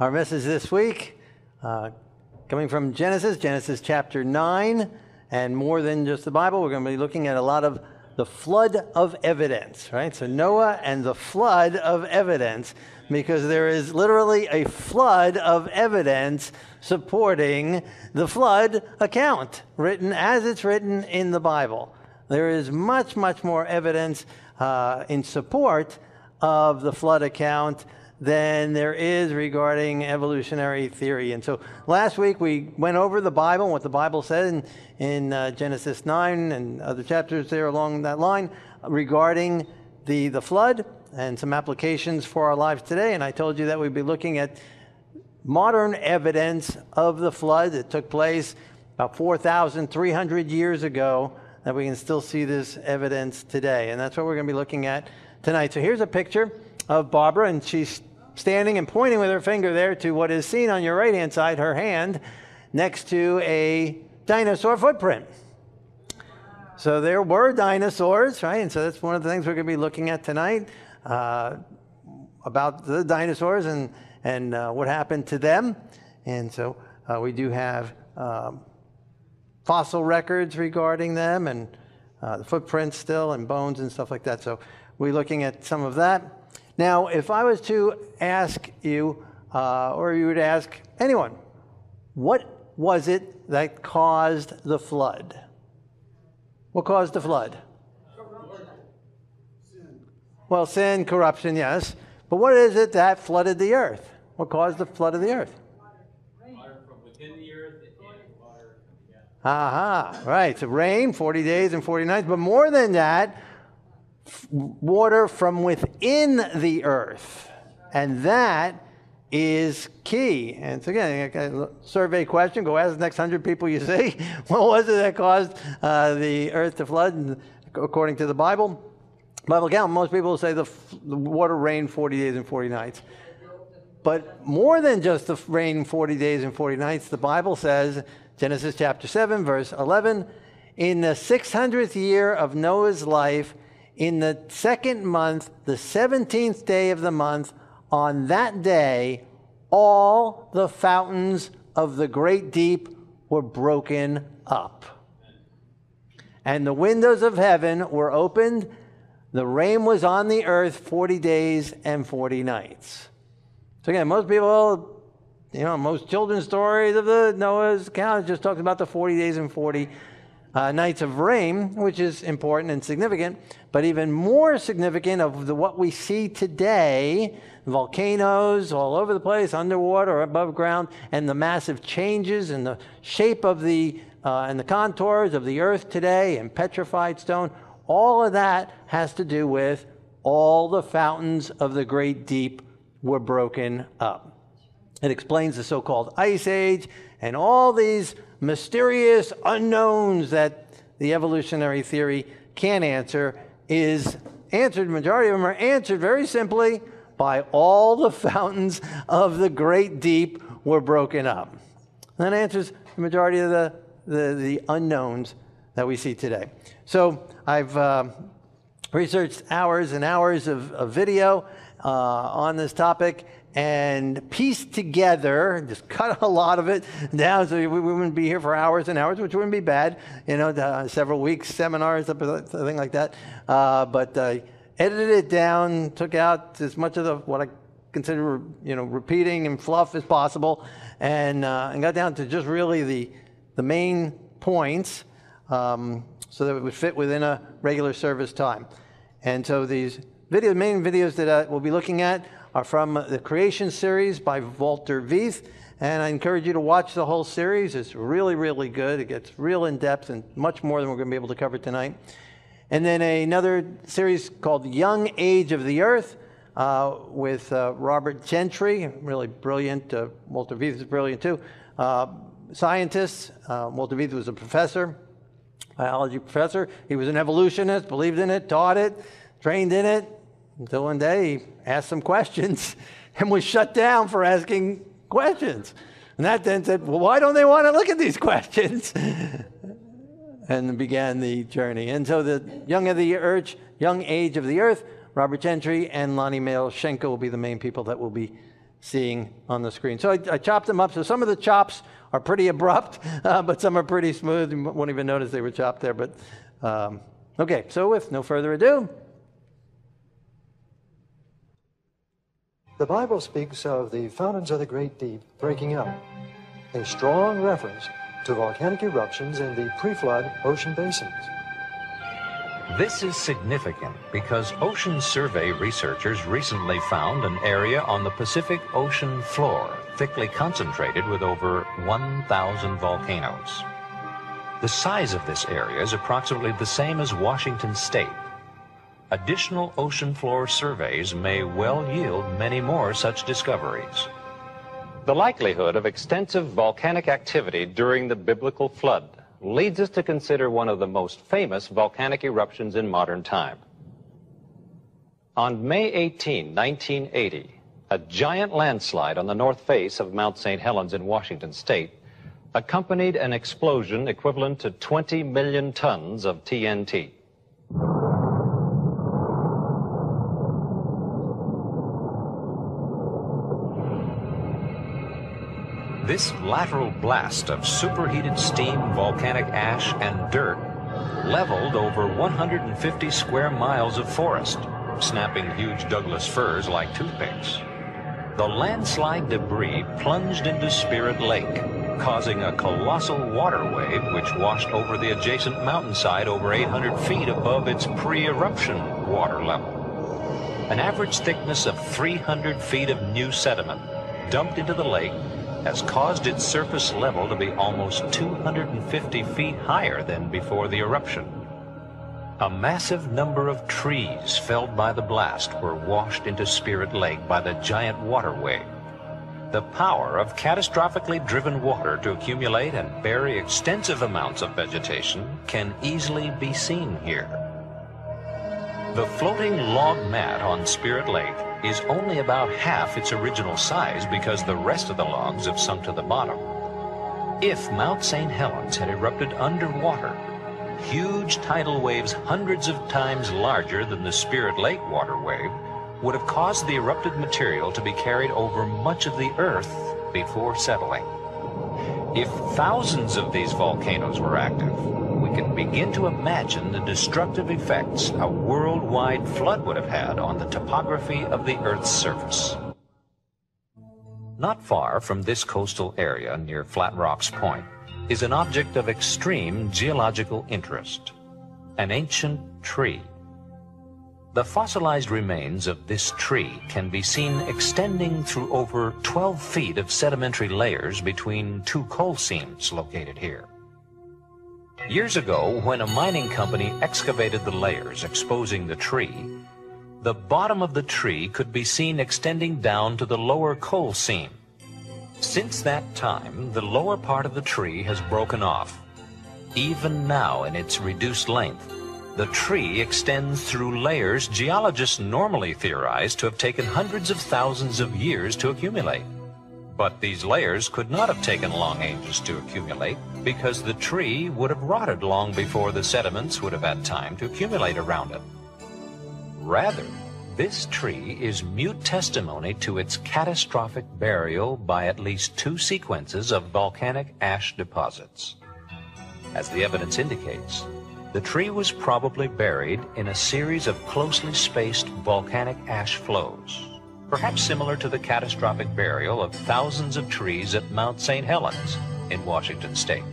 Our message this week, uh, coming from Genesis, Genesis chapter 9, and more than just the Bible, we're going to be looking at a lot of the flood of evidence, right? So Noah and the flood of evidence, because there is literally a flood of evidence supporting the flood account, written as it's written in the Bible. There is much, much more evidence uh, in support of the flood account than there is regarding evolutionary theory. And so last week we went over the Bible and what the Bible said in, in uh, Genesis 9 and other chapters there along that line regarding the, the flood and some applications for our lives today. And I told you that we'd be looking at modern evidence of the flood that took place about 4,300 years ago, that we can still see this evidence today. And that's what we're going to be looking at tonight. So here's a picture of Barbara, and she's standing and pointing with her finger there to what is seen on your right hand side, her hand, next to a dinosaur footprint. So there were dinosaurs, right? And so that's one of the things we're going to be looking at tonight uh, about the dinosaurs and, and uh, what happened to them. And so uh, we do have um, fossil records regarding them and uh, the footprints still and bones and stuff like that. So we're looking at some of that. Now, if I was to ask you, uh, or you would ask anyone, what was it that caused the flood? What caused the flood? Well, sin, corruption, yes. But what is it that flooded the earth? What caused the flood of the earth? Water from within the earth and water from the outside. Aha, right. So rain, 40 days and 40 nights. But more than that, water from within the earth. And that is key. And so again, a survey question, go ask the next 100 people you see, what was it that caused uh, the earth to flood? And according to the Bible, Bible account, most people say the, the water rained 40 days and 40 nights. But more than just the rain 40 days and 40 nights, the Bible says, Genesis chapter 7, verse 11, in the 600th year of Noah's life, in the second month, the 17th day of the month, on that day, all the fountains of the great deep were broken up. And the windows of heaven were opened. The rain was on the earth 40 days and 40 nights. So again, most people, you know, most children's stories of the Noah's account just talks about the 40 days and 40 uh, nights of rain, which is important and significant, but even more significant of the, what we see today, volcanoes all over the place, underwater or above ground, and the massive changes in the shape of the uh, and the contours of the earth today and petrified stone. All of that has to do with all the fountains of the great deep were broken up. It explains the so called ice age and all these mysterious unknowns that the evolutionary theory can't answer is answered, majority of them are answered very simply by all the fountains of the great deep were broken up. That answers the majority of the, the, the unknowns that we see today. So I've uh, researched hours and hours of, of video uh, on this topic and pieced together, just cut a lot of it down so we, wouldn't be here for hours and hours, which wouldn't be bad, you know, uh, several weeks, seminars, something like that. Uh, but uh, edited it down, took out as much of the, what I consider, you know, repeating and fluff as possible, and, uh, and got down to just really the, the main points um, so that it would fit within a regular service time. And so these video, main videos that uh, we'll be looking at are from the Creation series by Walter Veith. And I encourage you to watch the whole series. It's really, really good. It gets real in depth and much more than we're going to be able to cover tonight. And then another series called Young Age of the Earth uh, with uh, Robert Gentry, really brilliant. Uh, Walter Veith is brilliant too. Uh, scientist. Uh, Walter Veith was a professor, biology professor. He was an evolutionist, believed in it, taught it, trained in it, until one day he asked some questions and was shut down for asking questions. And that then said, Well, why don't they want to look at these questions? and began the journey. And so the young of the earth, young age of the earth, Robert Gentry and Lonnie Melashenko will be the main people that will be seeing on the screen. So I, I chopped them up. So some of the chops are pretty abrupt, uh, but some are pretty smooth. You won't even notice they were chopped there. But um, okay, so with no further ado, The Bible speaks of the fountains of the great deep breaking up, a strong reference to volcanic eruptions in the pre flood ocean basins. This is significant because Ocean Survey researchers recently found an area on the Pacific Ocean floor thickly concentrated with over 1,000 volcanoes. The size of this area is approximately the same as Washington State. Additional ocean floor surveys may well yield many more such discoveries. The likelihood of extensive volcanic activity during the biblical flood leads us to consider one of the most famous volcanic eruptions in modern time. On May 18, 1980, a giant landslide on the north face of Mount St. Helens in Washington state accompanied an explosion equivalent to 20 million tons of TNT. This lateral blast of superheated steam, volcanic ash, and dirt leveled over 150 square miles of forest, snapping huge Douglas firs like toothpicks. The landslide debris plunged into Spirit Lake, causing a colossal water wave which washed over the adjacent mountainside over 800 feet above its pre-eruption water level. An average thickness of 300 feet of new sediment dumped into the lake has caused its surface level to be almost 250 feet higher than before the eruption. A massive number of trees felled by the blast were washed into Spirit Lake by the giant water wave. The power of catastrophically driven water to accumulate and bury extensive amounts of vegetation can easily be seen here. The floating log mat on Spirit Lake is only about half its original size because the rest of the logs have sunk to the bottom. If Mount St. Helens had erupted underwater, huge tidal waves hundreds of times larger than the Spirit Lake water wave would have caused the erupted material to be carried over much of the earth before settling. If thousands of these volcanoes were active, we can begin to imagine the destructive effects a worldwide flood would have had on the topography of the Earth's surface. Not far from this coastal area near Flat Rocks Point is an object of extreme geological interest, an ancient tree. The fossilized remains of this tree can be seen extending through over 12 feet of sedimentary layers between two coal seams located here. Years ago, when a mining company excavated the layers exposing the tree, the bottom of the tree could be seen extending down to the lower coal seam. Since that time, the lower part of the tree has broken off. Even now, in its reduced length, the tree extends through layers geologists normally theorize to have taken hundreds of thousands of years to accumulate. But these layers could not have taken long ages to accumulate because the tree would have rotted long before the sediments would have had time to accumulate around it. Rather, this tree is mute testimony to its catastrophic burial by at least two sequences of volcanic ash deposits. As the evidence indicates, the tree was probably buried in a series of closely spaced volcanic ash flows, perhaps similar to the catastrophic burial of thousands of trees at Mount St. Helens in Washington state.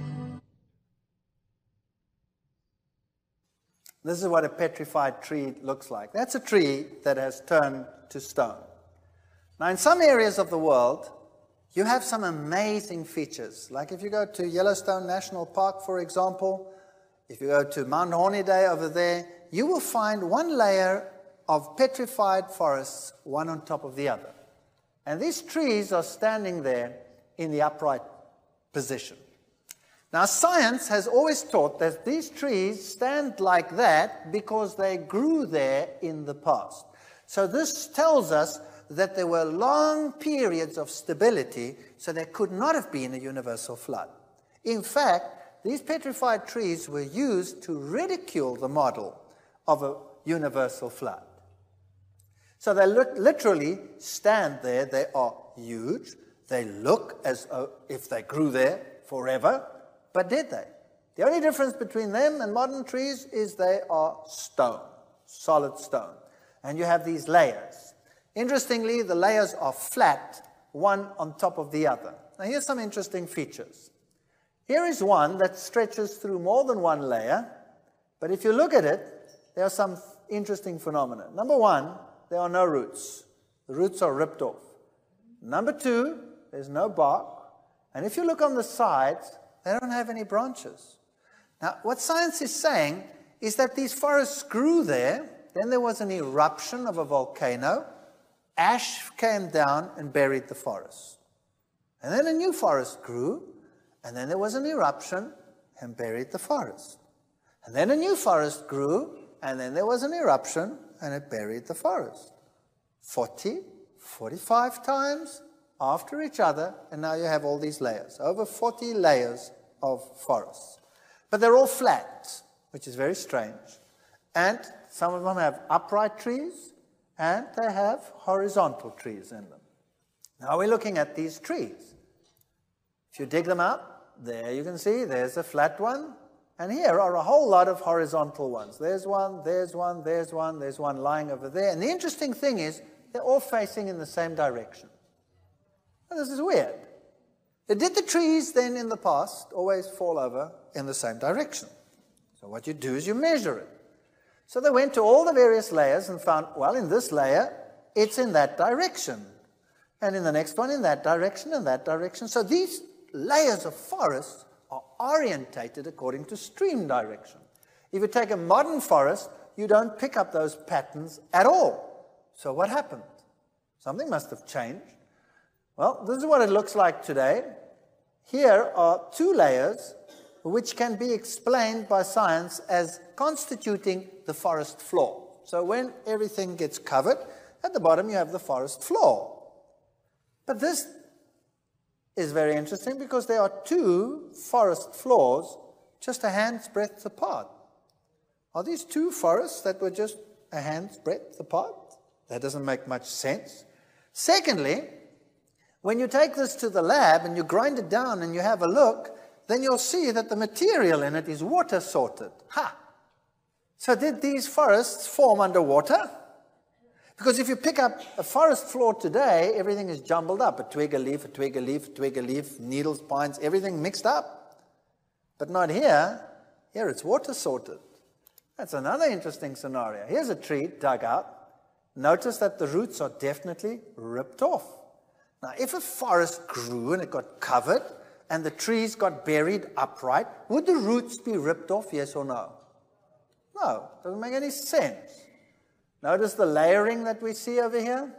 This is what a petrified tree looks like. That's a tree that has turned to stone. Now, in some areas of the world, you have some amazing features. Like if you go to Yellowstone National Park, for example, if you go to Mount Hornaday over there, you will find one layer of petrified forests, one on top of the other. And these trees are standing there in the upright position. Now, science has always taught that these trees stand like that because they grew there in the past. So, this tells us that there were long periods of stability, so there could not have been a universal flood. In fact, these petrified trees were used to ridicule the model of a universal flood. So they literally stand there, they are huge. They look as uh, if they grew there forever, but did they? The only difference between them and modern trees is they are stone, solid stone. And you have these layers. Interestingly, the layers are flat, one on top of the other. Now, here's some interesting features. Here is one that stretches through more than one layer, but if you look at it, there are some interesting phenomena. Number one, there are no roots. The roots are ripped off. Number two, there's no bark. And if you look on the sides, they don't have any branches. Now, what science is saying is that these forests grew there, then there was an eruption of a volcano, ash came down and buried the forest. And then a new forest grew, and then there was an eruption and buried the forest. And then a new forest grew, and then there was an eruption and it buried the forest. 40, 45 times after each other, and now you have all these layers. Over 40 layers of forests. But they're all flat, which is very strange. And some of them have upright trees, and they have horizontal trees in them. Now we're looking at these trees. If you dig them up, there you can see there's a flat one, and here are a whole lot of horizontal ones. There's one, there's one, there's one, there's one lying over there. And the interesting thing is, they're all facing in the same direction. Now, this is weird. Did the trees then in the past always fall over in the same direction? So what you do is you measure it. So they went to all the various layers and found, well, in this layer, it's in that direction. And in the next one, in that direction, in that direction. So these layers of forest are orientated according to stream direction. If you take a modern forest, you don't pick up those patterns at all. So what happened? Something must have changed. Well, this is what it looks like today. Here are two layers which can be explained by science as constituting the forest floor. So when everything gets covered, at the bottom you have the forest floor. But this is very interesting because there are two forest floors just a hand's breadth apart. Are these two forests that were just a hand's breadth apart? That doesn't make much sense. Secondly, when you take this to the lab and you grind it down and you have a look, then you'll see that the material in it is water sorted. Ha! So did these forests form underwater? Because if you pick up a forest floor today, everything is jumbled up. A twig, a leaf, a twig, a leaf, a twig, a leaf, needles, pines, everything mixed up. But not here. Here it's water sorted. That's another interesting scenario. Here's a tree dug out. Notice that the roots are definitely ripped off. Now, if a forest grew and it got covered and the trees got buried upright, would the roots be ripped off, yes or no? No, doesn't make any sense. Notice the layering that we see over here.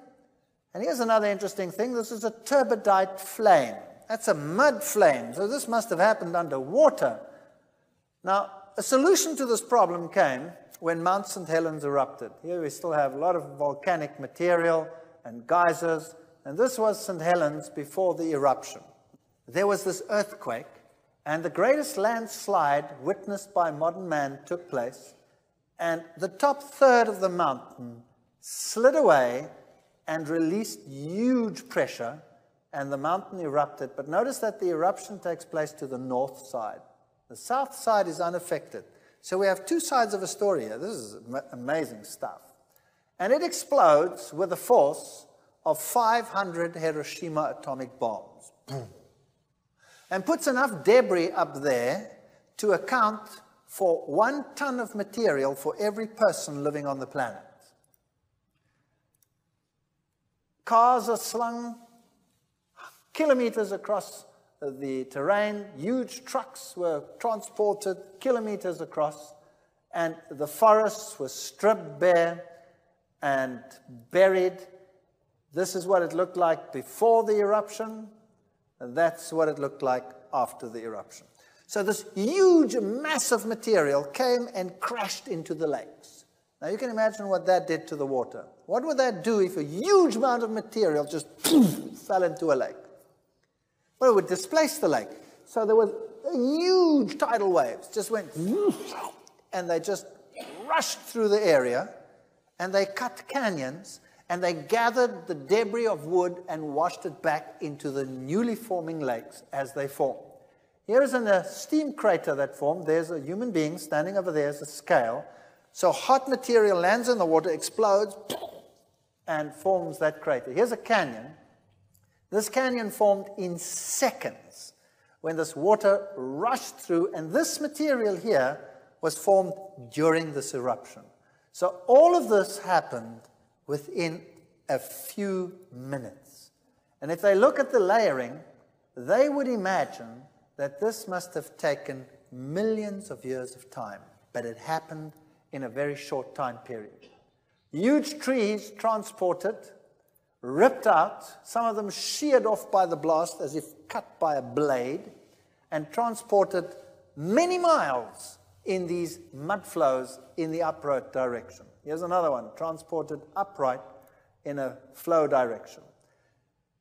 And here's another interesting thing. This is a turbidite flame. That's a mud flame. So this must have happened underwater. Now, a solution to this problem came when Mount St. Helens erupted. Here we still have a lot of volcanic material and geysers. And this was St. Helens before the eruption. There was this earthquake, and the greatest landslide witnessed by modern man took place and the top third of the mountain slid away and released huge pressure, and the mountain erupted. But notice that the eruption takes place to the north side. The south side is unaffected. So we have two sides of a story here. This is amazing stuff. And it explodes with a force of 500 Hiroshima atomic bombs. Boom. And puts enough debris up there to account for one ton of material for every person living on the planet. Cars are slung kilometers across the terrain, huge trucks were transported kilometers across, and the forests were stripped bare and buried. This is what it looked like before the eruption, and that's what it looked like after the eruption. So this huge mass of material came and crashed into the lakes. Now you can imagine what that did to the water. What would that do if a huge amount of material just fell into a lake? Well, it would displace the lake. So there was huge tidal waves, just went, and they just rushed through the area, and they cut canyons, and they gathered the debris of wood and washed it back into the newly forming lakes as they formed. Here is a steam crater that formed. There's a human being standing over there as a scale. So hot material lands in the water, explodes, and forms that crater. Here's a canyon. This canyon formed in seconds when this water rushed through, and this material here was formed during this eruption. So all of this happened within a few minutes. And if they look at the layering, they would imagine that this must have taken millions of years of time, but it happened in a very short time period. Huge trees transported, ripped out, some of them sheared off by the blast as if cut by a blade, and transported many miles in these mud flows in the upright direction. Here's another one, transported upright in a flow direction.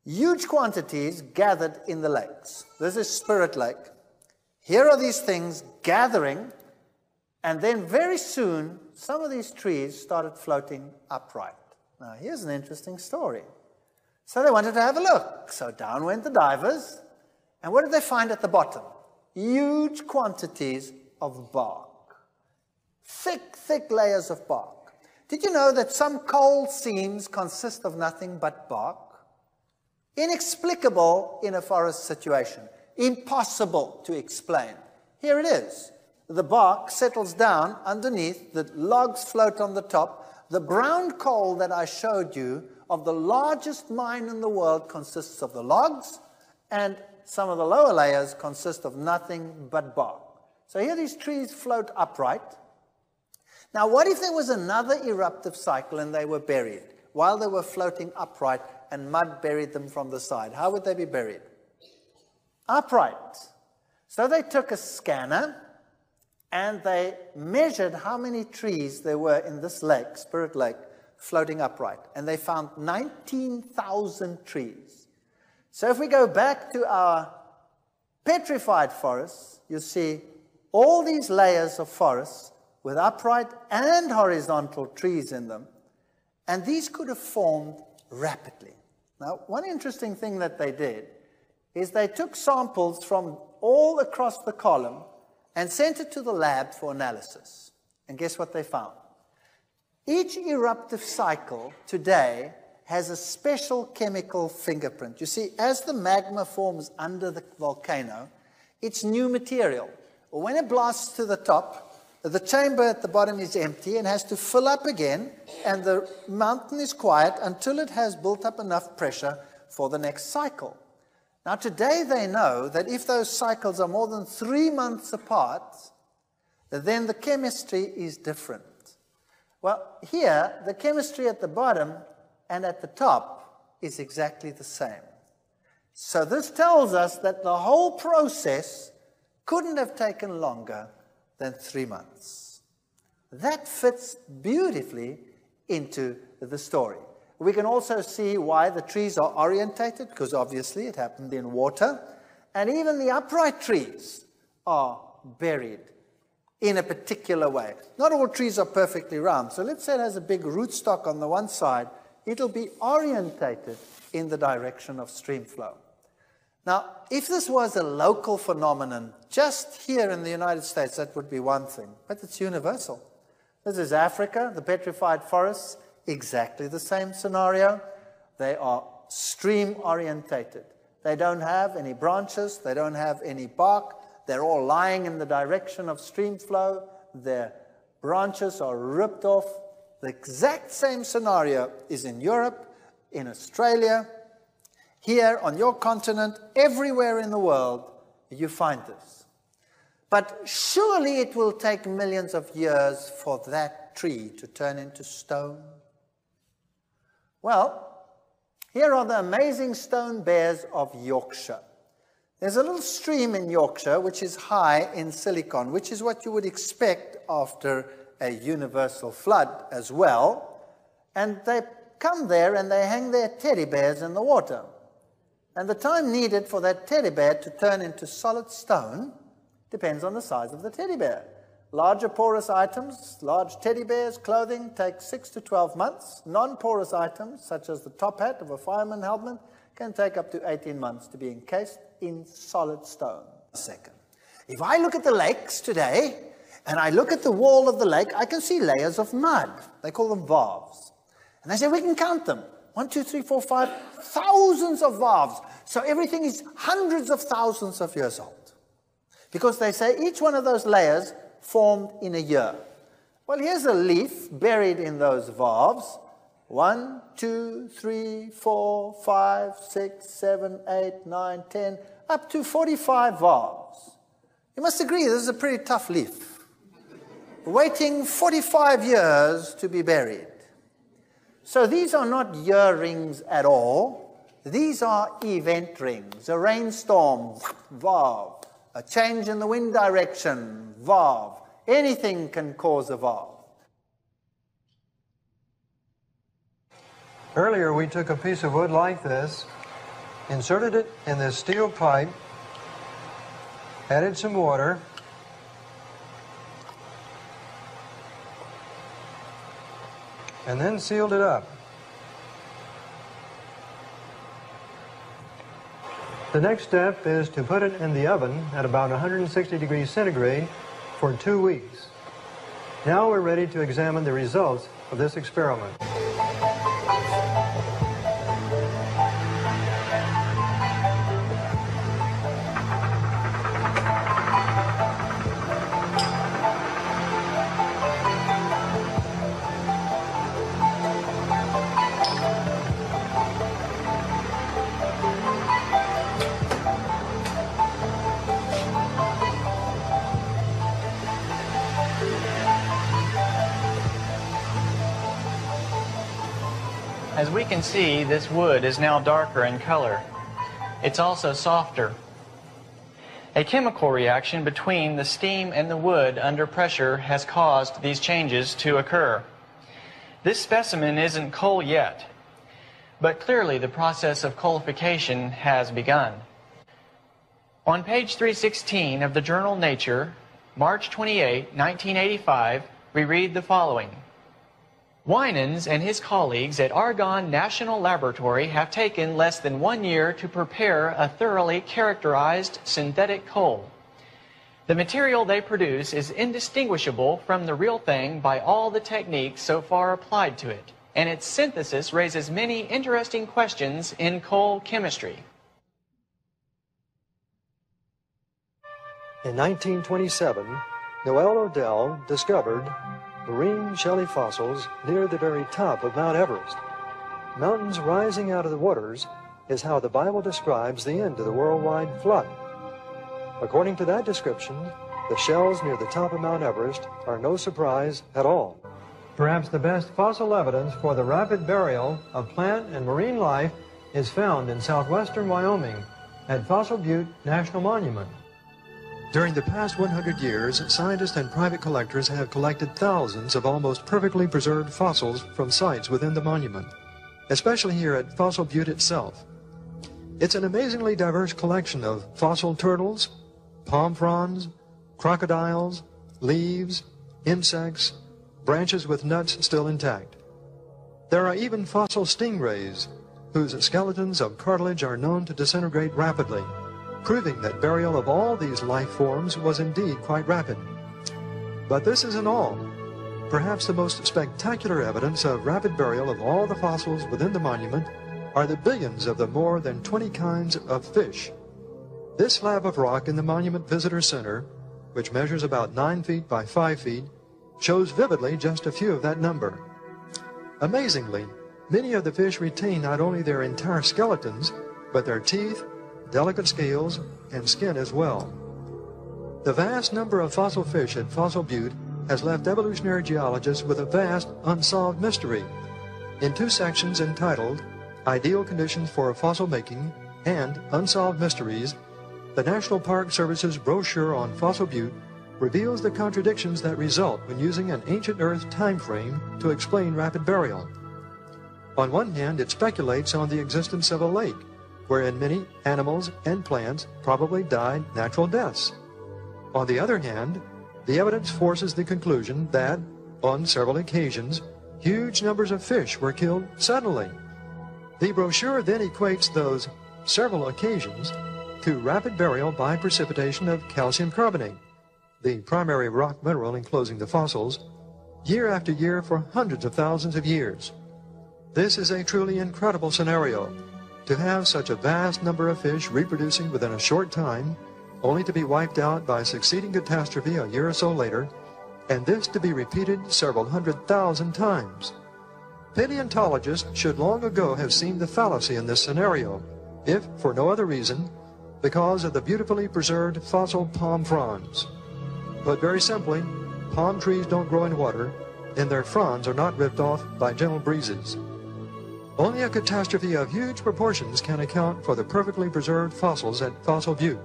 Huge quantities gathered in the lakes. This is Spirit Lake. Here are these things gathering, and then very soon, some of these trees started floating upright. Now, here's an interesting story. So they wanted to have a look. So down went the divers, and what did they find at the bottom? Huge quantities of bark. Thick, thick layers of bark. Did you know that some coal seams consist of nothing but bark? Inexplicable in a forest situation. Impossible to explain. Here it is. The bark settles down underneath, the logs float on the top. The brown coal that I showed you of the largest mine in the world consists of the logs, and some of the lower layers consist of nothing but bark. So here these trees float upright. Now, what if there was another eruptive cycle and they were buried while they were floating upright and mud buried them from the side? How would they be buried? Upright. So they took a scanner and they measured how many trees there were in this lake, Spirit Lake, floating upright. And they found 19,000 trees. So if we go back to our petrified forests, you see all these layers of forests with upright and horizontal trees in them. And these could have formed rapidly. Now, one interesting thing that they did is they took samples from all across the column and sent it to the lab for analysis. And guess what they found? Each eruptive cycle today has a special chemical fingerprint. You see, as the magma forms under the volcano, it's new material. When it blasts to the top, the chamber at the bottom is empty and has to fill up again, and the mountain is quiet until it has built up enough pressure for the next cycle. Now, today they know that if those cycles are more than three months apart, then the chemistry is different. Well, here, the chemistry at the bottom and at the top is exactly the same. So, this tells us that the whole process couldn't have taken longer than three months. That fits beautifully into the story. We can also see why the trees are orientated, because obviously it happened in water. And even the upright trees are buried in a particular way. Not all trees are perfectly round. So let's say it has a big rootstock on the one side, it'll be orientated in the direction of stream flow. Now, if this was a local phenomenon just here in the United States, that would be one thing, but it's universal. This is Africa, the petrified forests, exactly the same scenario. They are stream orientated. They don't have any branches, they don't have any bark, they're all lying in the direction of stream flow. Their branches are ripped off. The exact same scenario is in Europe, in Australia, here on your continent, everywhere in the world, you find this. But surely it will take millions of years for that tree to turn into stone. Well, here are the amazing stone bears of Yorkshire. There's a little stream in Yorkshire which is high in silicon, which is what you would expect after a universal flood as well. And they come there and they hang their teddy bears in the water. And the time needed for that teddy bear to turn into solid stone depends on the size of the teddy bear. Larger porous items, large teddy bears, clothing, take 6 to 12 months. Non porous items, such as the top hat of a fireman helmet, can take up to 18 months to be encased in solid stone. A second. If I look at the lakes today, and I look at the wall of the lake, I can see layers of mud. They call them varves. And they say we can count them. One, two, three, four, five, thousands of varves. So everything is hundreds of thousands of years old. Because they say each one of those layers formed in a year. Well, here's a leaf buried in those varves. One, two, three, four, five, six, seven, eight, nine, ten, up to 45 varves. You must agree, this is a pretty tough leaf. Waiting 45 years to be buried. So these are not year rings at all. These are event rings. A rainstorm, varve. A change in the wind direction, varve. Anything can cause a varve. Earlier, we took a piece of wood like this, inserted it in this steel pipe, added some water, and then sealed it up. The next step is to put it in the oven at about 160 degrees centigrade for two weeks. Now we're ready to examine the results of this experiment. As we can see, this wood is now darker in color. It's also softer. A chemical reaction between the steam and the wood under pressure has caused these changes to occur. This specimen isn't coal yet, but clearly the process of coalification has begun. On page 316 of the journal Nature, March 28, 1985, we read the following. Winans and his colleagues at Argonne National Laboratory have taken less than one year to prepare a thoroughly characterized synthetic coal. The material they produce is indistinguishable from the real thing by all the techniques so far applied to it, and its synthesis raises many interesting questions in coal chemistry. In 1927, Noel Odell discovered marine shelly fossils near the very top of Mount Everest. Mountains rising out of the waters is how the Bible describes the end of the worldwide flood. According to that description, the shells near the top of Mount Everest are no surprise at all. Perhaps the best fossil evidence for the rapid burial of plant and marine life is found in southwestern Wyoming at Fossil Butte National Monument. During the past 100 years, scientists and private collectors have collected thousands of almost perfectly preserved fossils from sites within the monument, especially here at Fossil Butte itself. It's an amazingly diverse collection of fossil turtles, palm fronds, crocodiles, leaves, insects, branches with nuts still intact. There are even fossil stingrays, whose skeletons of cartilage are known to disintegrate rapidly proving that burial of all these life forms was indeed quite rapid. But this isn't all. Perhaps the most spectacular evidence of rapid burial of all the fossils within the monument are the billions of the more than 20 kinds of fish. This slab of rock in the Monument Visitor Center, which measures about 9 feet by 5 feet, shows vividly just a few of that number. Amazingly, many of the fish retain not only their entire skeletons, but their teeth, delicate scales, and skin as well. The vast number of fossil fish at Fossil Butte has left evolutionary geologists with a vast unsolved mystery. In two sections entitled Ideal Conditions for Fossil Making and Unsolved Mysteries, the National Park Service's brochure on Fossil Butte reveals the contradictions that result when using an ancient Earth time frame to explain rapid burial. On one hand, it speculates on the existence of a lake wherein many animals and plants probably died natural deaths. On the other hand, the evidence forces the conclusion that, on several occasions, huge numbers of fish were killed suddenly. The brochure then equates those several occasions to rapid burial by precipitation of calcium carbonate, the primary rock mineral enclosing the fossils, year after year for hundreds of thousands of years. This is a truly incredible scenario. To have such a vast number of fish reproducing within a short time, only to be wiped out by succeeding catastrophe a year or so later, and this to be repeated several hundred thousand times. Paleontologists should long ago have seen the fallacy in this scenario, if for no other reason, because of the beautifully preserved fossil palm fronds. But very simply, palm trees don't grow in water, and their fronds are not ripped off by gentle breezes. Only a catastrophe of huge proportions can account for the perfectly preserved fossils at Fossil Butte.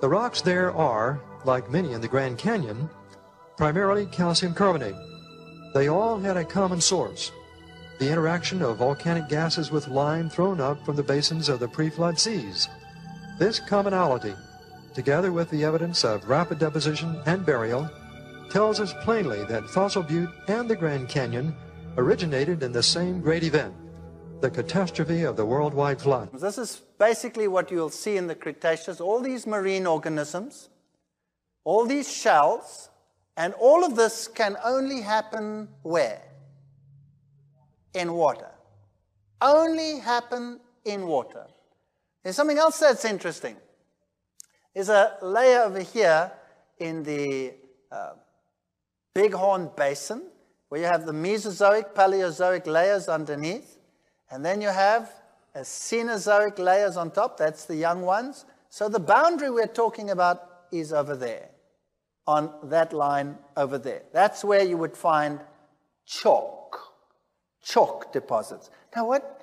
The rocks there are, like many in the Grand Canyon, primarily calcium carbonate. They all had a common source, the interaction of volcanic gases with lime thrown up from the basins of the pre-flood seas. This commonality, together with the evidence of rapid deposition and burial, tells us plainly that Fossil Butte and the Grand Canyon originated in the same great event, the catastrophe of the worldwide flood. This is basically what you'll see in the Cretaceous all these marine organisms, all these shells, and all of this can only happen where? In water. Only happen in water. There's something else that's interesting. There's a layer over here in the uh, Bighorn Basin where you have the Mesozoic, Paleozoic layers underneath, and then you have a Cenozoic layers on top. That's the young ones. So the boundary we're talking about is over there on that line over there. That's where you would find chalk, chalk deposits. Now, what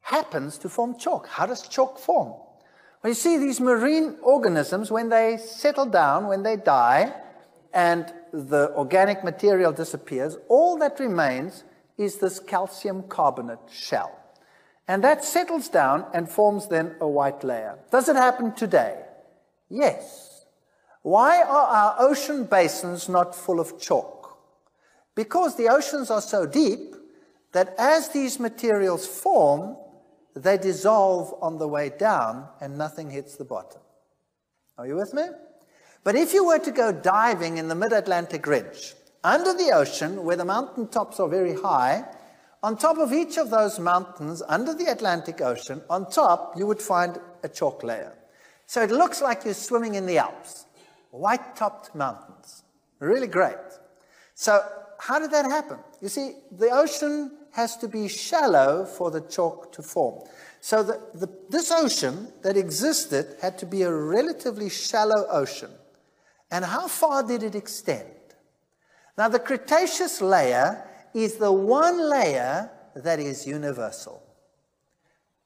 happens to form chalk? How does chalk form? Well, you see, these marine organisms, when they settle down, when they die, and the organic material disappears, all that remains is this calcium carbonate shell. And that settles down and forms then a white layer. Does it happen today? Yes. Why are our ocean basins not full of chalk? Because the oceans are so deep that as these materials form, they dissolve on the way down and nothing hits the bottom. Are you with me? But if you were to go diving in the mid Atlantic ridge, under the ocean, where the mountain tops are very high, on top of each of those mountains, under the Atlantic Ocean, on top, you would find a chalk layer. So it looks like you're swimming in the Alps white topped mountains. Really great. So, how did that happen? You see, the ocean has to be shallow for the chalk to form. So, the, the, this ocean that existed had to be a relatively shallow ocean. And how far did it extend? Now, the Cretaceous layer is the one layer that is universal.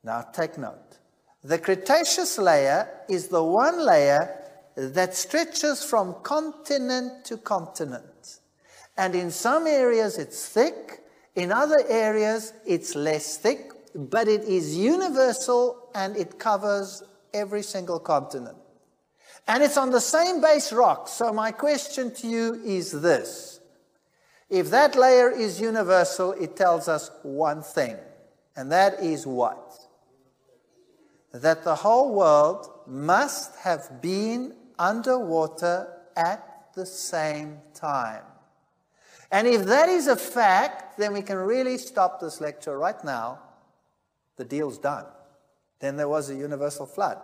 Now, take note. The Cretaceous layer is the one layer that stretches from continent to continent. And in some areas it's thick, in other areas it's less thick, but it is universal and it covers every single continent. And it's on the same base rock. So my question to you is this. If that layer is universal, it tells us one thing. And that is what? That the whole world must have been underwater at the same time. And if that is a fact, then we can really stop this lecture right now. The deal's done. Then there was a universal flood.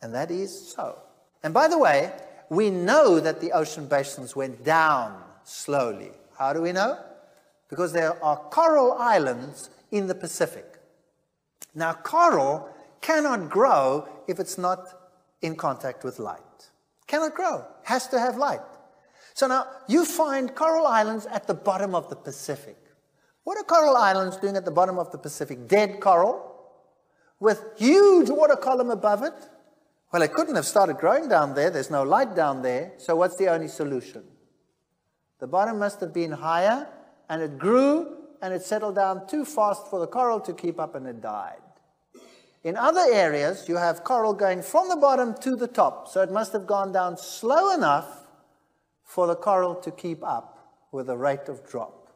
And that is so. And by the way, we know that the ocean basins went down slowly. How do we know? Because there are coral islands in the Pacific. Now, coral cannot grow if it's not in contact with light. Cannot grow, has to have light. So now you find coral islands at the bottom of the Pacific. What are coral islands doing at the bottom of the Pacific? Dead coral with huge water column above it. Well, it couldn't have started growing down there. There's no light down there. So what's the only solution? The bottom must have been higher and it grew and it settled down too fast for the coral to keep up and it died. In other areas, you have coral going from the bottom to the top, so it must have gone down slow enough for the coral to keep up with the rate of drop.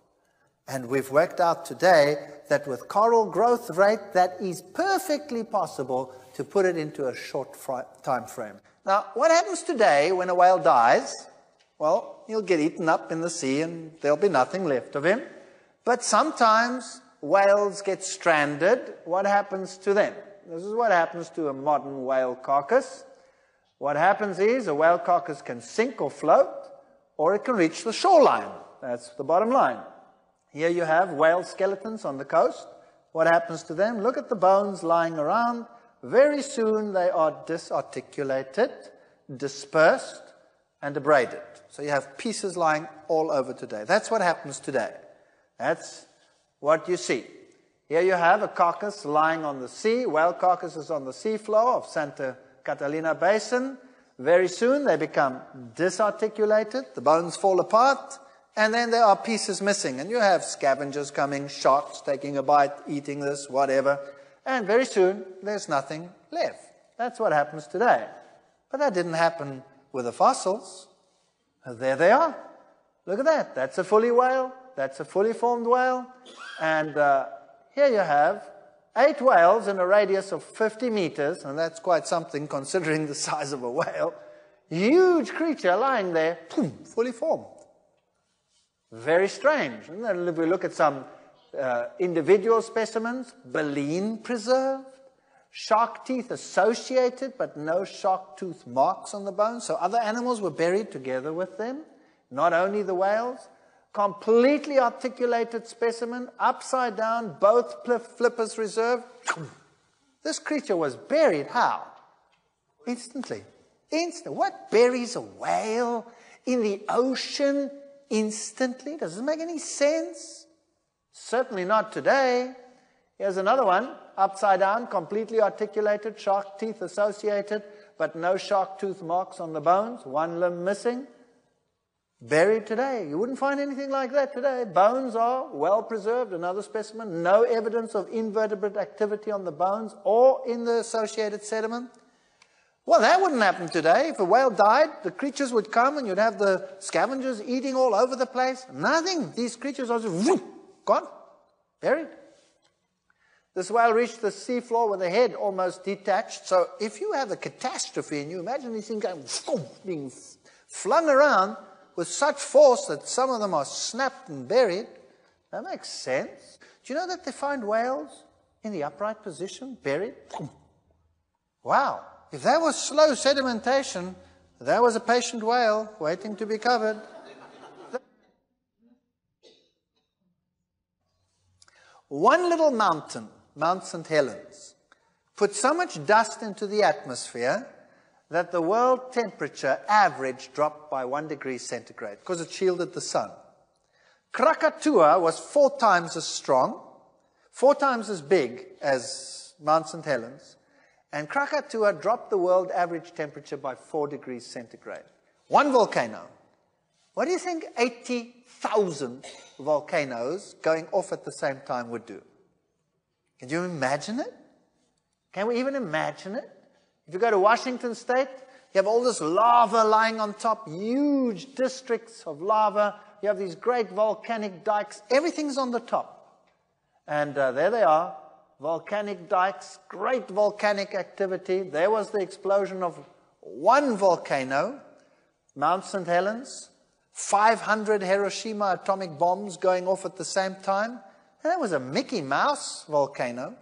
And we've worked out today that with coral growth rate, that is perfectly possible to put it into a short time frame. Now, what happens today when a whale dies? Well, he'll get eaten up in the sea and there'll be nothing left of him. But sometimes whales get stranded. What happens to them? This is what happens to a modern whale carcass. What happens is a whale carcass can sink or float, or it can reach the shoreline. That's the bottom line. Here you have whale skeletons on the coast. What happens to them? Look at the bones lying around. Very soon they are disarticulated, dispersed, and abraded. So you have pieces lying all over today. That's what happens today. That's what you see. Here you have a carcass lying on the sea. Whale carcasses on the seafloor of Santa Catalina Basin. Very soon they become disarticulated, the bones fall apart, and then there are pieces missing. And you have scavengers coming, sharks taking a bite, eating this, whatever. And very soon, there's nothing left. That's what happens today. But that didn't happen with the fossils. There they are. Look at that. That's a fully whale. That's a fully formed whale. And uh, here you have eight whales in a radius of 50 meters, and that's quite something considering the size of a whale. Huge creature lying there, boom, fully formed. Very strange. And then if we look at some uh, individual specimens, baleen preserved, shark teeth associated, but no shark tooth marks on the bones. So other animals were buried together with them, not only the whales. Completely articulated specimen, upside down, both flippers reserved. This creature was buried how? Instantly. Instant. What buries a whale in the ocean instantly? Does it make any sense? Certainly not today. Here's another one, upside down, completely articulated, shark teeth associated, but no shark tooth marks on the bones, one limb missing. Buried today. You wouldn't find anything like that today. Bones are well preserved, another specimen. No evidence of invertebrate activity on the bones or in the associated sediment. Well, that wouldn't happen today. If a whale died, the creatures would come and you'd have the scavengers eating all over the place. Nothing. These creatures are just whoop, gone, buried. This whale reached the seafloor with the head almost detached. So if you have a catastrophe and you imagine these things going, being flung around with such force that some of them are snapped and buried, that makes sense. Do you know that they find whales in the upright position, buried? Wow. If that was slow sedimentation, that was a patient whale waiting to be covered. One little mountain, Mount St. Helens, put so much dust into the atmosphere that the world temperature average dropped by one degree centigrade because it shielded the sun. Krakatoa was four times as strong, four times as big as Mount St. Helens, and Krakatoa dropped the world average temperature by 4 degrees centigrade. One volcano. What do you think 80,000 volcanoes going off at the same time would do? Can you imagine it? Can we even imagine it? If you go to Washington State, you have all this lava lying on top, huge districts of lava. You have these great volcanic dikes. Everything's on the top. And uh, there they are, volcanic dikes, great volcanic activity. There was the explosion of one volcano, Mount St. Helens, 500 Hiroshima atomic bombs going off at the same time. And that was a Mickey Mouse volcano,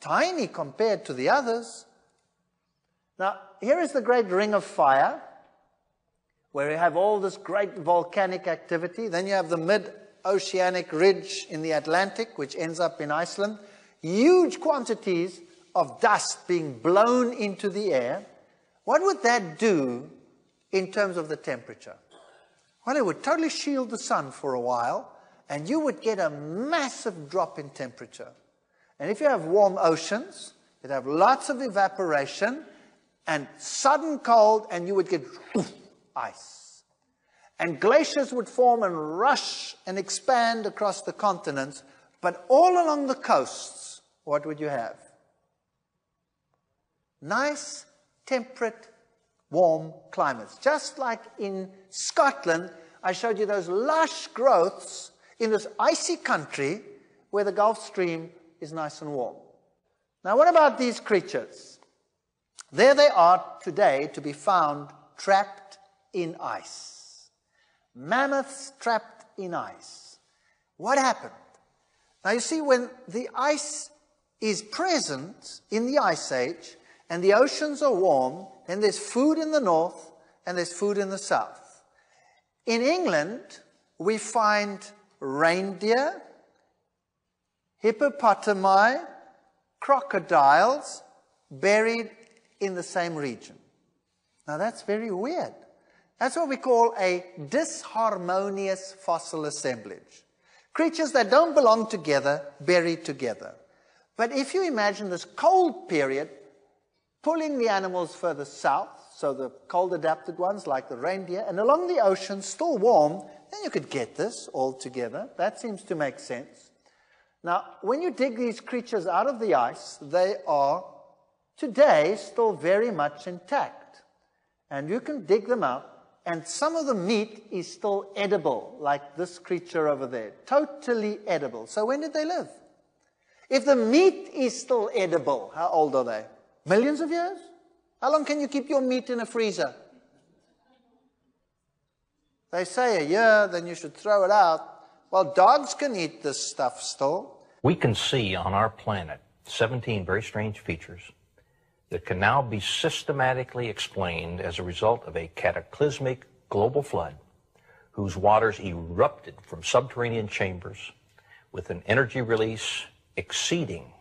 tiny compared to the others. Now, here is the great ring of fire, where you have all this great volcanic activity. Then you have the mid oceanic ridge in the Atlantic, which ends up in Iceland huge quantities of dust being blown into the air, what would that do in terms of the temperature? Well, it would totally shield the sun for a while, and you would get a massive drop in temperature. And if you have warm oceans, you'd have lots of evaporation and sudden cold, and you would get ice. And glaciers would form and rush and expand across the continents, but all along the coasts, what would you have? Nice, temperate, warm climates. Just like in Scotland, I showed you those lush growths in this icy country where the Gulf Stream is nice and warm. Now, what about these creatures? There they are today to be found trapped in ice. Mammoths trapped in ice. What happened? Now, you see, when the ice is present in the ice age and the oceans are warm, then there's food in the north and there's food in the south. In England, we find reindeer, hippopotami, crocodiles buried in the same region. Now that's very weird. That's what we call a disharmonious fossil assemblage. Creatures that don't belong together, buried together. But if you imagine this cold period pulling the animals further south, so the cold adapted ones like the reindeer, and along the ocean, still warm, then you could get this all together. That seems to make sense. Now, when you dig these creatures out of the ice, they are today still very much intact. And you can dig them out, and some of the meat is still edible, like this creature over there. Totally edible. So when did they live? If the meat is still edible, how old are they? Millions of years? How long can you keep your meat in a freezer? They say a year, then you should throw it out. Well, dogs can eat this stuff still. We can see on our planet 17 very strange features that can now be systematically explained as a result of a cataclysmic global flood whose waters erupted from subterranean chambers with an energy release exceeding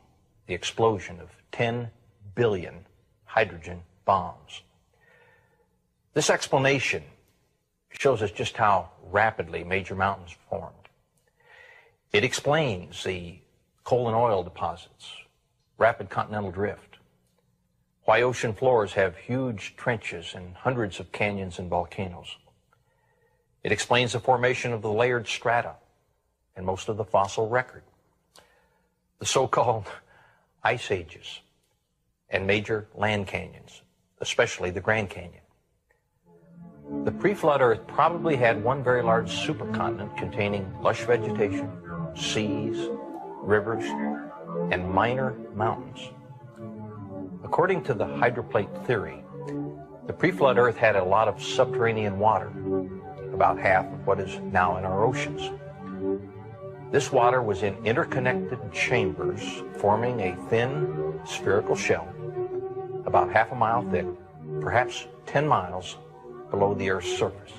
the explosion of 10 billion hydrogen bombs. This explanation shows us just how rapidly major mountains formed. It explains the coal and oil deposits, rapid continental drift, why ocean floors have huge trenches and hundreds of canyons and volcanoes. It explains the formation of the layered strata and most of the fossil record, the so-called ice ages, and major land canyons, especially the Grand Canyon. The pre-flood Earth probably had one very large supercontinent containing lush vegetation, seas, rivers, and minor mountains. According to the hydroplate theory, the pre-flood Earth had a lot of subterranean water, about half of what is now in our oceans. This water was in interconnected chambers forming a thin spherical shell about half a mile thick, perhaps 10 miles below the Earth's surface.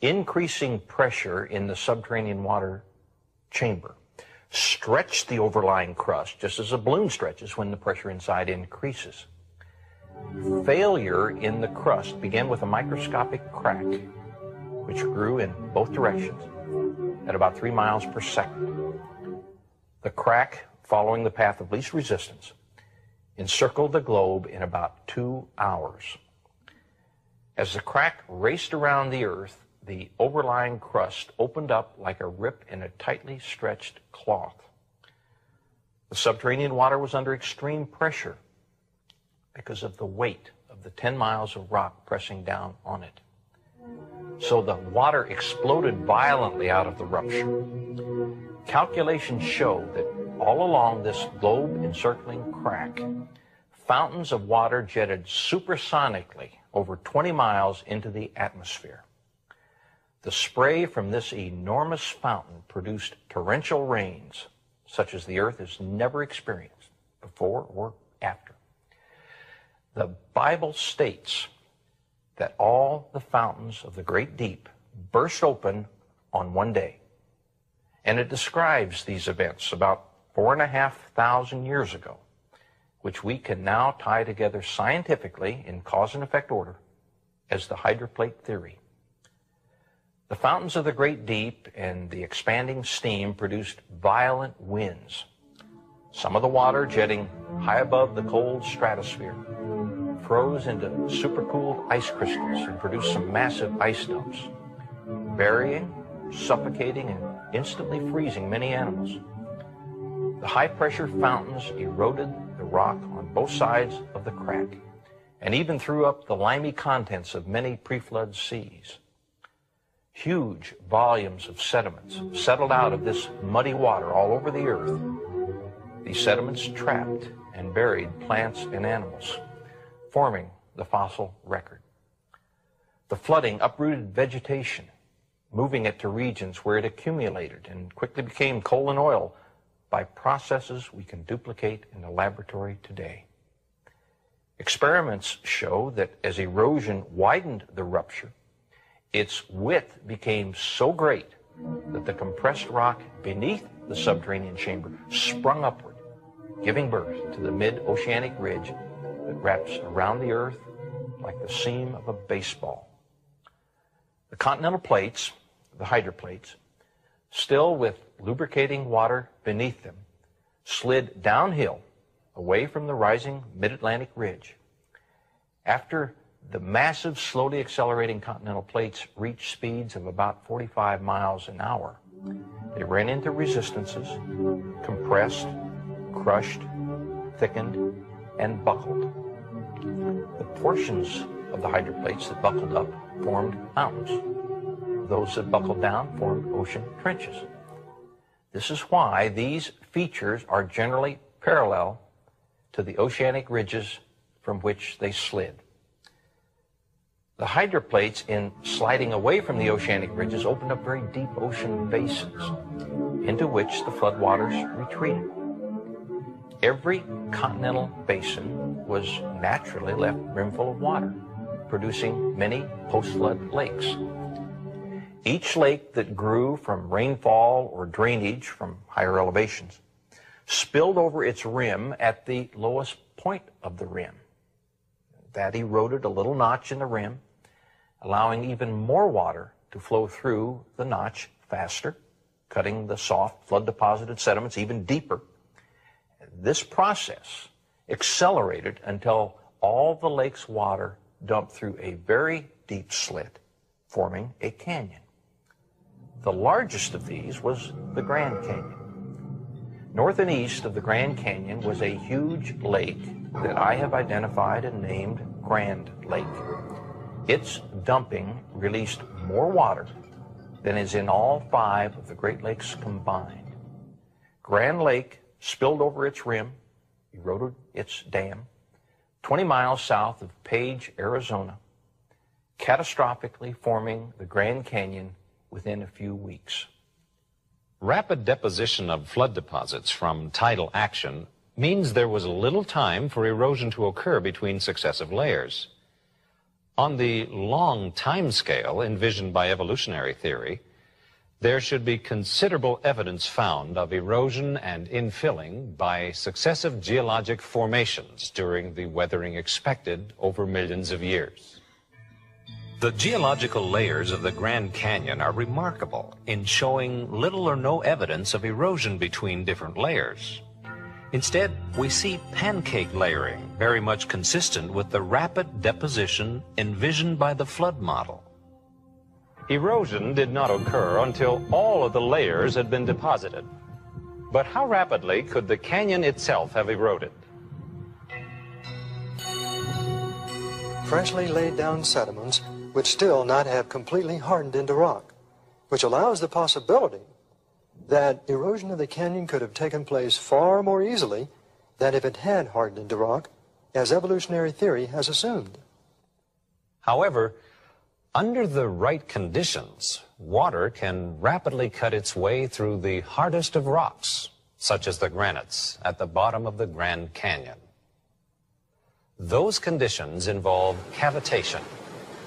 Increasing pressure in the subterranean water chamber stretched the overlying crust, just as a balloon stretches when the pressure inside increases. Failure in the crust began with a microscopic crack, which grew in both directions at about three miles per second. The crack, following the path of least resistance, encircled the globe in about two hours. As the crack raced around the Earth, the overlying crust opened up like a rip in a tightly stretched cloth. The subterranean water was under extreme pressure because of the weight of the 10 miles of rock pressing down on it. So the water exploded violently out of the rupture. Calculations show that all along this globe encircling crack, fountains of water jetted supersonically over 20 miles into the atmosphere. The spray from this enormous fountain produced torrential rains such as the earth has never experienced before or after. The Bible states that all the fountains of the great deep burst open on one day. And it describes these events about four and a half thousand years ago, which we can now tie together scientifically in cause and effect order as the hydroplate theory. The fountains of the great deep and the expanding steam produced violent winds. Some of the water jetting high above the cold stratosphere froze into supercooled ice crystals and produced some massive ice dumps, burying, suffocating, and instantly freezing many animals. The high pressure fountains eroded rock on both sides of the crack and even threw up the limy contents of many pre-flood seas. Huge volumes of sediments settled out of this muddy water all over the earth. These sediments trapped and buried plants and animals, forming the fossil record. The flooding uprooted vegetation, moving it to regions where it accumulated and quickly became coal and oil by processes we can duplicate in the laboratory today. Experiments show that as erosion widened the rupture, its width became so great that the compressed rock beneath the subterranean chamber sprung upward, giving birth to the mid-oceanic ridge that wraps around the Earth like the seam of a baseball. The continental plates, the hydroplates, still with lubricating water beneath them, slid downhill away from the rising mid-Atlantic ridge. After the massive, slowly accelerating continental plates reached speeds of about 45 miles an hour, they ran into resistances, compressed, crushed, thickened, and buckled. The portions of the hydroplates that buckled up formed mountains. Those that buckled down formed ocean trenches. This is why these features are generally parallel to the oceanic ridges from which they slid. The hydroplates, in sliding away from the oceanic ridges, opened up very deep ocean basins into which the floodwaters retreated. Every continental basin was naturally left brimful of water, producing many post-flood lakes. Each lake that grew from rainfall or drainage from higher elevations spilled over its rim at the lowest point of the rim. That eroded a little notch in the rim, allowing even more water to flow through the notch faster, cutting the soft flood deposited sediments even deeper. This process accelerated until all the lake's water dumped through a very deep slit, forming a canyon. The largest of these was the Grand Canyon. North and east of the Grand Canyon was a huge lake that I have identified and named Grand Lake. Its dumping released more water than is in all five of the Great Lakes combined. Grand Lake spilled over its rim, eroded its dam, 20 miles south of Page, Arizona, catastrophically forming the Grand Canyon within a few weeks. Rapid deposition of flood deposits from tidal action means there was little time for erosion to occur between successive layers. On the long time scale envisioned by evolutionary theory, there should be considerable evidence found of erosion and infilling by successive geologic formations during the weathering expected over millions of years. The geological layers of the Grand Canyon are remarkable in showing little or no evidence of erosion between different layers. Instead, we see pancake layering, very much consistent with the rapid deposition envisioned by the flood model. Erosion did not occur until all of the layers had been deposited. But how rapidly could the canyon itself have eroded? Freshly laid down sediments would still not have completely hardened into rock, which allows the possibility that erosion of the canyon could have taken place far more easily than if it had hardened into rock, as evolutionary theory has assumed. However, under the right conditions, water can rapidly cut its way through the hardest of rocks, such as the granites at the bottom of the Grand Canyon. Those conditions involve cavitation,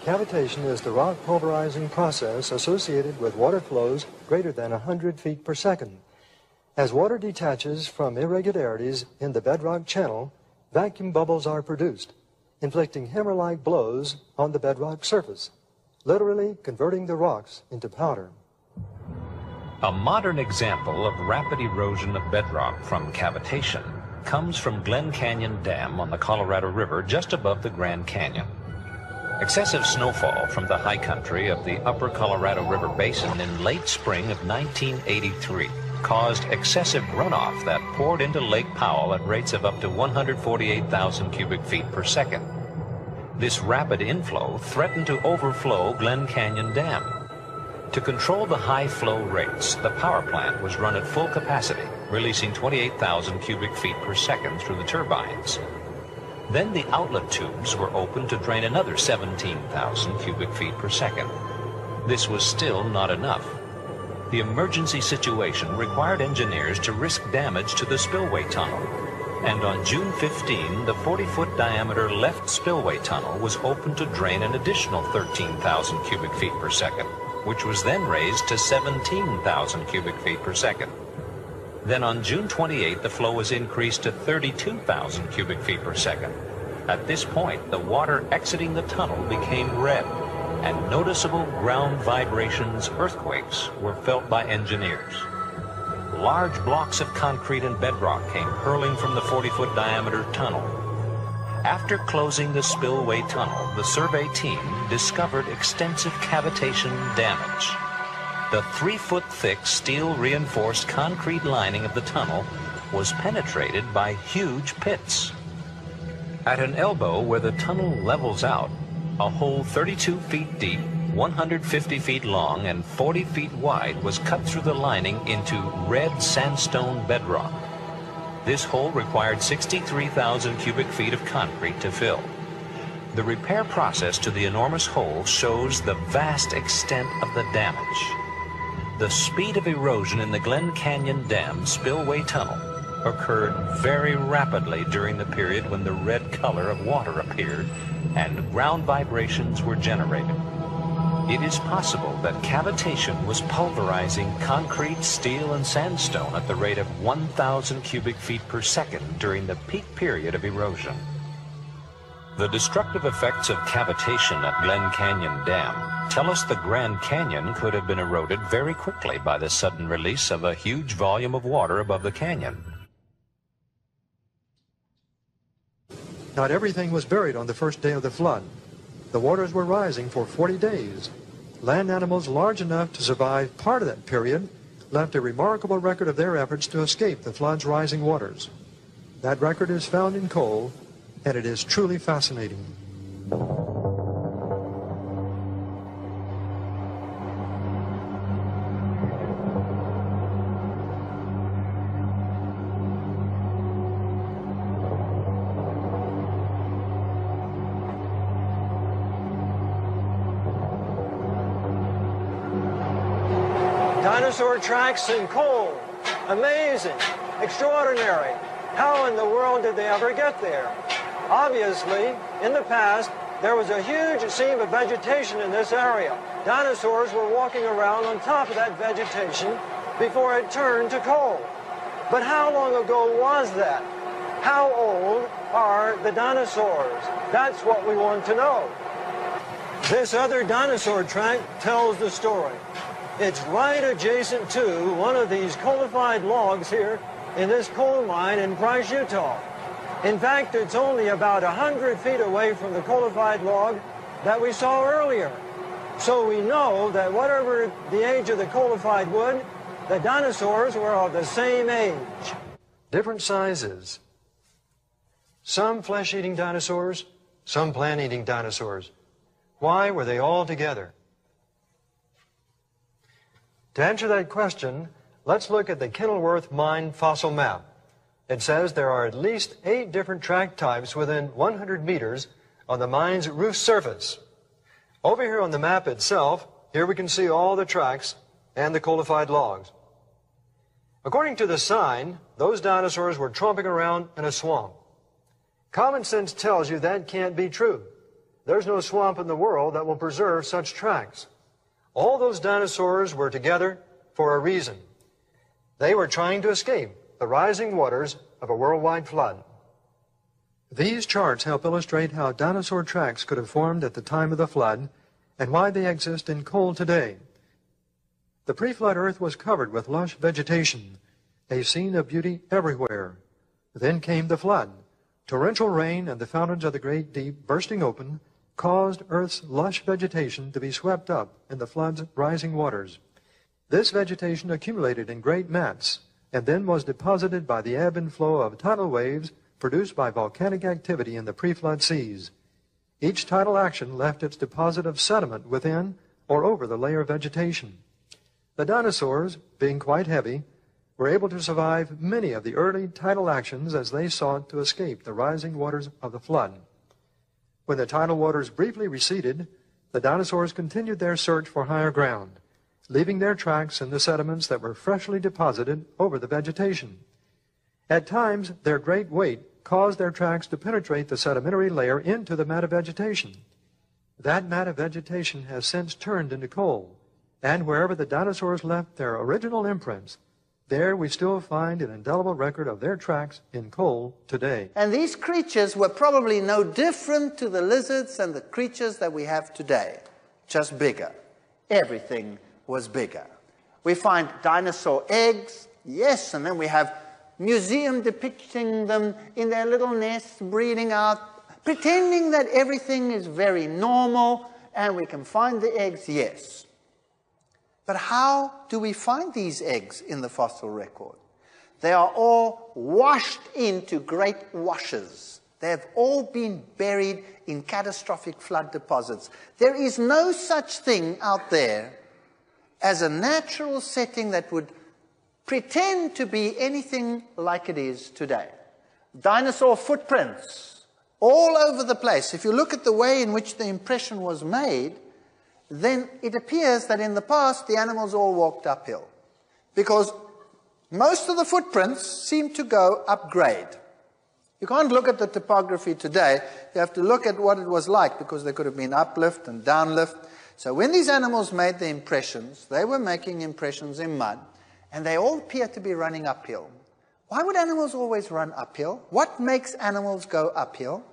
Cavitation is the rock pulverizing process associated with water flows greater than 100 feet per second. As water detaches from irregularities in the bedrock channel, vacuum bubbles are produced, inflicting hammer-like blows on the bedrock surface, literally converting the rocks into powder. A modern example of rapid erosion of bedrock from cavitation comes from Glen Canyon Dam on the Colorado River just above the Grand Canyon. Excessive snowfall from the high country of the upper Colorado River Basin in late spring of 1983 caused excessive runoff that poured into Lake Powell at rates of up to 148,000 cubic feet per second. This rapid inflow threatened to overflow Glen Canyon Dam. To control the high flow rates, the power plant was run at full capacity, releasing 28,000 cubic feet per second through the turbines. Then the outlet tubes were opened to drain another 17,000 cubic feet per second. This was still not enough. The emergency situation required engineers to risk damage to the spillway tunnel. And on June 15, the 40-foot diameter left spillway tunnel was opened to drain an additional 13,000 cubic feet per second, which was then raised to 17,000 cubic feet per second. Then on June 28, the flow was increased to 32,000 cubic feet per second. At this point, the water exiting the tunnel became red, and noticeable ground vibrations, earthquakes, were felt by engineers. Large blocks of concrete and bedrock came hurling from the 40-foot diameter tunnel. After closing the spillway tunnel, the survey team discovered extensive cavitation damage. The three-foot thick steel reinforced concrete lining of the tunnel was penetrated by huge pits. At an elbow where the tunnel levels out, a hole 32 feet deep, 150 feet long, and 40 feet wide was cut through the lining into red sandstone bedrock. This hole required 63,000 cubic feet of concrete to fill. The repair process to the enormous hole shows the vast extent of the damage. The speed of erosion in the Glen Canyon Dam spillway tunnel occurred very rapidly during the period when the red color of water appeared and ground vibrations were generated. It is possible that cavitation was pulverizing concrete, steel, and sandstone at the rate of 1,000 cubic feet per second during the peak period of erosion. The destructive effects of cavitation at Glen Canyon Dam tell us the Grand Canyon could have been eroded very quickly by the sudden release of a huge volume of water above the canyon. Not everything was buried on the first day of the flood. The waters were rising for 40 days. Land animals large enough to survive part of that period left a remarkable record of their efforts to escape the flood's rising waters. That record is found in coal, and it is truly fascinating. Dinosaur tracks in coal. Amazing. Extraordinary. How in the world did they ever get there? Obviously, in the past, there was a huge seam of vegetation in this area. Dinosaurs were walking around on top of that vegetation before it turned to coal. But how long ago was that? How old are the dinosaurs? That's what we want to know. This other dinosaur track tells the story. It's right adjacent to one of these coalified logs here in this coal mine in Price, Utah. In fact, it's only about 100 feet away from the coalified log that we saw earlier. So we know that whatever the age of the coalified wood, the dinosaurs were of the same age. Different sizes. Some flesh-eating dinosaurs, some plant-eating dinosaurs. Why were they all together? To answer that question, let's look at the Kenilworth Mine fossil map. It says there are at least eight different track types within 100 meters on the mine's roof surface. Over here on the map itself, here we can see all the tracks and the coalified logs. According to the sign, those dinosaurs were tromping around in a swamp. Common sense tells you that can't be true. There's no swamp in the world that will preserve such tracks. All those dinosaurs were together for a reason. They were trying to escape the rising waters of a worldwide flood. These charts help illustrate how dinosaur tracks could have formed at the time of the flood and why they exist in coal today. The pre-flood earth was covered with lush vegetation, a scene of beauty everywhere. Then came the flood. Torrential rain and the fountains of the great deep bursting open caused Earth's lush vegetation to be swept up in the flood's rising waters. This vegetation accumulated in great mats and then was deposited by the ebb and flow of tidal waves produced by volcanic activity in the pre-flood seas. Each tidal action left its deposit of sediment within or over the layer of vegetation. The dinosaurs, being quite heavy, were able to survive many of the early tidal actions as they sought to escape the rising waters of the flood. When the tidal waters briefly receded, the dinosaurs continued their search for higher ground, leaving their tracks in the sediments that were freshly deposited over the vegetation. At times, their great weight caused their tracks to penetrate the sedimentary layer into the mat of vegetation. That mat of vegetation has since turned into coal, and wherever the dinosaurs left their original imprints, there we still find an indelible record of their tracks in coal today. And these creatures were probably no different to the lizards and the creatures that we have today, just bigger. Everything was bigger. We find dinosaur eggs, yes, and then we have museum depicting them in their little nests breeding out, pretending that everything is very normal and we can find the eggs, yes. But how do we find these eggs in the fossil record? They are all washed into great washes. They have all been buried in catastrophic flood deposits. There is no such thing out there as a natural setting that would pretend to be anything like it is today. Dinosaur footprints all over the place. If you look at the way in which the impression was made, then it appears that in the past the animals all walked uphill. Because most of the footprints seem to go upgrade. You can't look at the topography today. You have to look at what it was like because there could have been uplift and downlift. So when these animals made the impressions, they were making impressions in mud and they all appear to be running uphill. Why would animals always run uphill? What makes animals go uphill?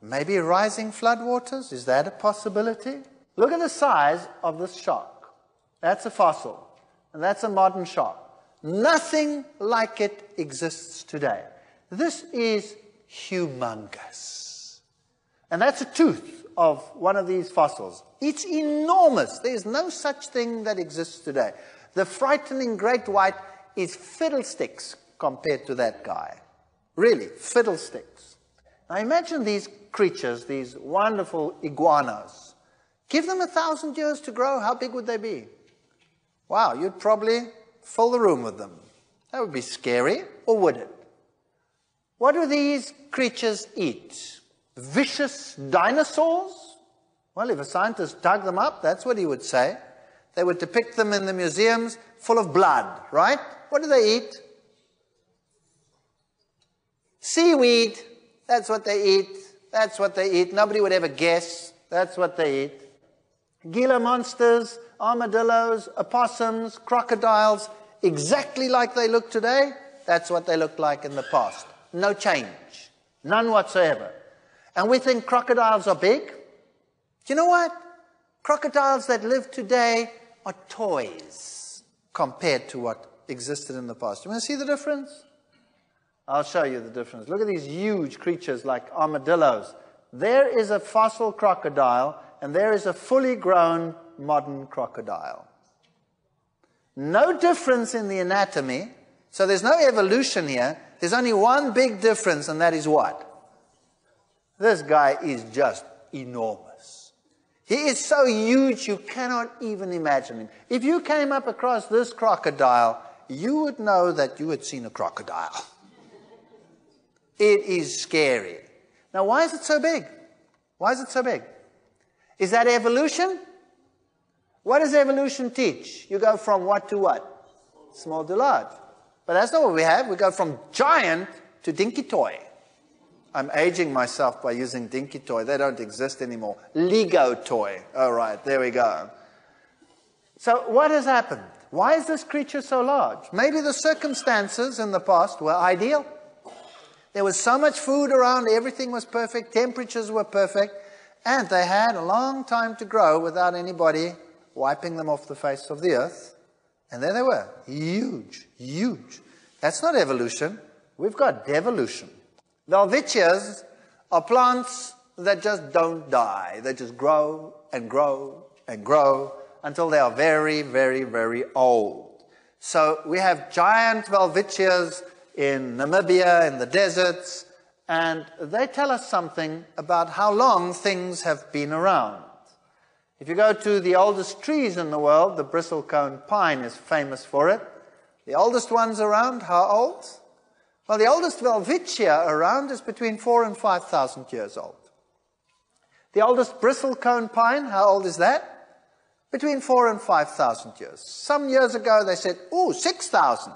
Maybe rising floodwaters? Is that a possibility? Look at the size of this shark. That's a fossil, and that's a modern shark. Nothing like it exists today. This is humongous. And that's a tooth of one of these fossils. It's enormous. There's no such thing that exists today. The frightening great white is fiddlesticks compared to that guy. Really, fiddlesticks. Now imagine these creatures, these wonderful iguanas. Give them a thousand years to grow, how big would they be? Wow, you'd probably fill the room with them. That would be scary, or would it? What do these creatures eat? Vicious dinosaurs? Well, if a scientist dug them up, that's what he would say. They would depict them in the museums full of blood, right? What do they eat? Seaweed. That's what they eat. That's what they eat. Nobody would ever guess. That's what they eat. Gila monsters, armadillos, opossums, crocodiles, exactly like they look today. That's what they looked like in the past. No change. None whatsoever. And we think crocodiles are big. Do you know what? Crocodiles that live today are toys compared to what existed in the past. You want to see the difference? I'll show you the difference. Look at these huge creatures like armadillos. There is a fossil crocodile, and there is a fully grown modern crocodile. No difference in the anatomy, so there's no evolution here. There's only one big difference, and that is what? This guy is just enormous. He is so huge you cannot even imagine him. If you came up across this crocodile, you would know that you had seen a crocodile. It is scary. Now, why is it so big? Why is it so big? Is that evolution? What does evolution teach? You go from what to what? Small to large. But that's not what we have. We go from giant to dinky toy. I'm aging myself by using Dinky Toy. They don't exist anymore. Lego Toy. All right, there we go. So, what has happened? Why is this creature so large? Maybe the circumstances in the past were ideal. There was so much food around, everything was perfect, temperatures were perfect, and they had a long time to grow without anybody wiping them off the face of the earth. And there they were, huge, huge. That's not evolution. We've got devolution. Welwitschia are plants that just don't die. They just grow and grow and grow until they are very, very, very old. So we have giant Welwitschia in Namibia, in the deserts, and they tell us something about how long things have been around. If you go to the oldest trees in the world, the bristlecone pine is famous for it. The oldest ones around, how old? Well, the oldest Welwitschia around is between four and 5,000 years old. The oldest bristlecone pine, how old is that? Between four and 5,000 years. Some years ago they said, ooh, 6,000.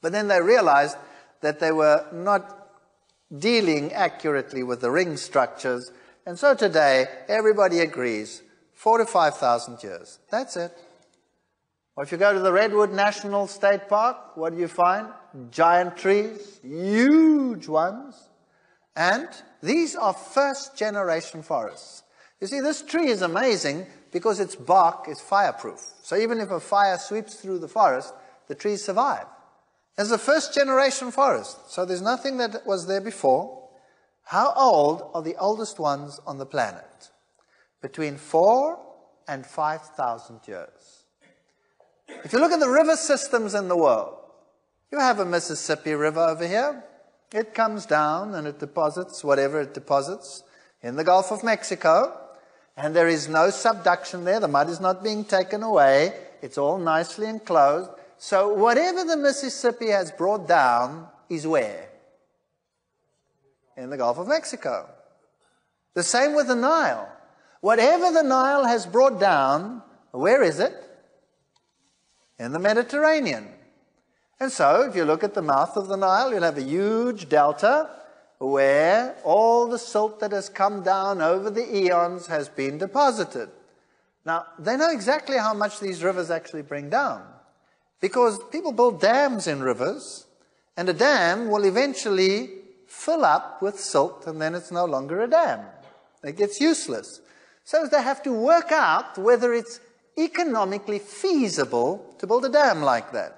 But then they realized that they were not dealing accurately with the ring structures. And so today, everybody agrees four to 5,000 years. That's it. Or if you go to the Redwood National State Park, what do you find? Giant trees, huge ones. And these are first generation forests. You see, this tree is amazing because its bark is fireproof. So even if a fire sweeps through the forest, the trees survive. It's a first generation forest, so there's nothing that was there before. How old are the oldest ones on the planet? between four and 5,000 years. If you look at the river systems in the world, you have a Mississippi River over here. It comes down and it deposits whatever it deposits in the Gulf of Mexico. And there is no subduction there. The mud is not being taken away. It's all nicely enclosed. So whatever the Mississippi has brought down is where? In the Gulf of Mexico. The same with the Nile. Whatever the Nile has brought down, where is it? In the Mediterranean. And so, if you look at the mouth of the Nile, you'll have a huge delta where all the silt that has come down over the eons has been deposited. Now, they know exactly how much these rivers actually bring down. Because people build dams in rivers, and a dam will eventually fill up with silt, and then it's no longer a dam. It gets useless. So they have to work out whether it's economically feasible to build a dam like that.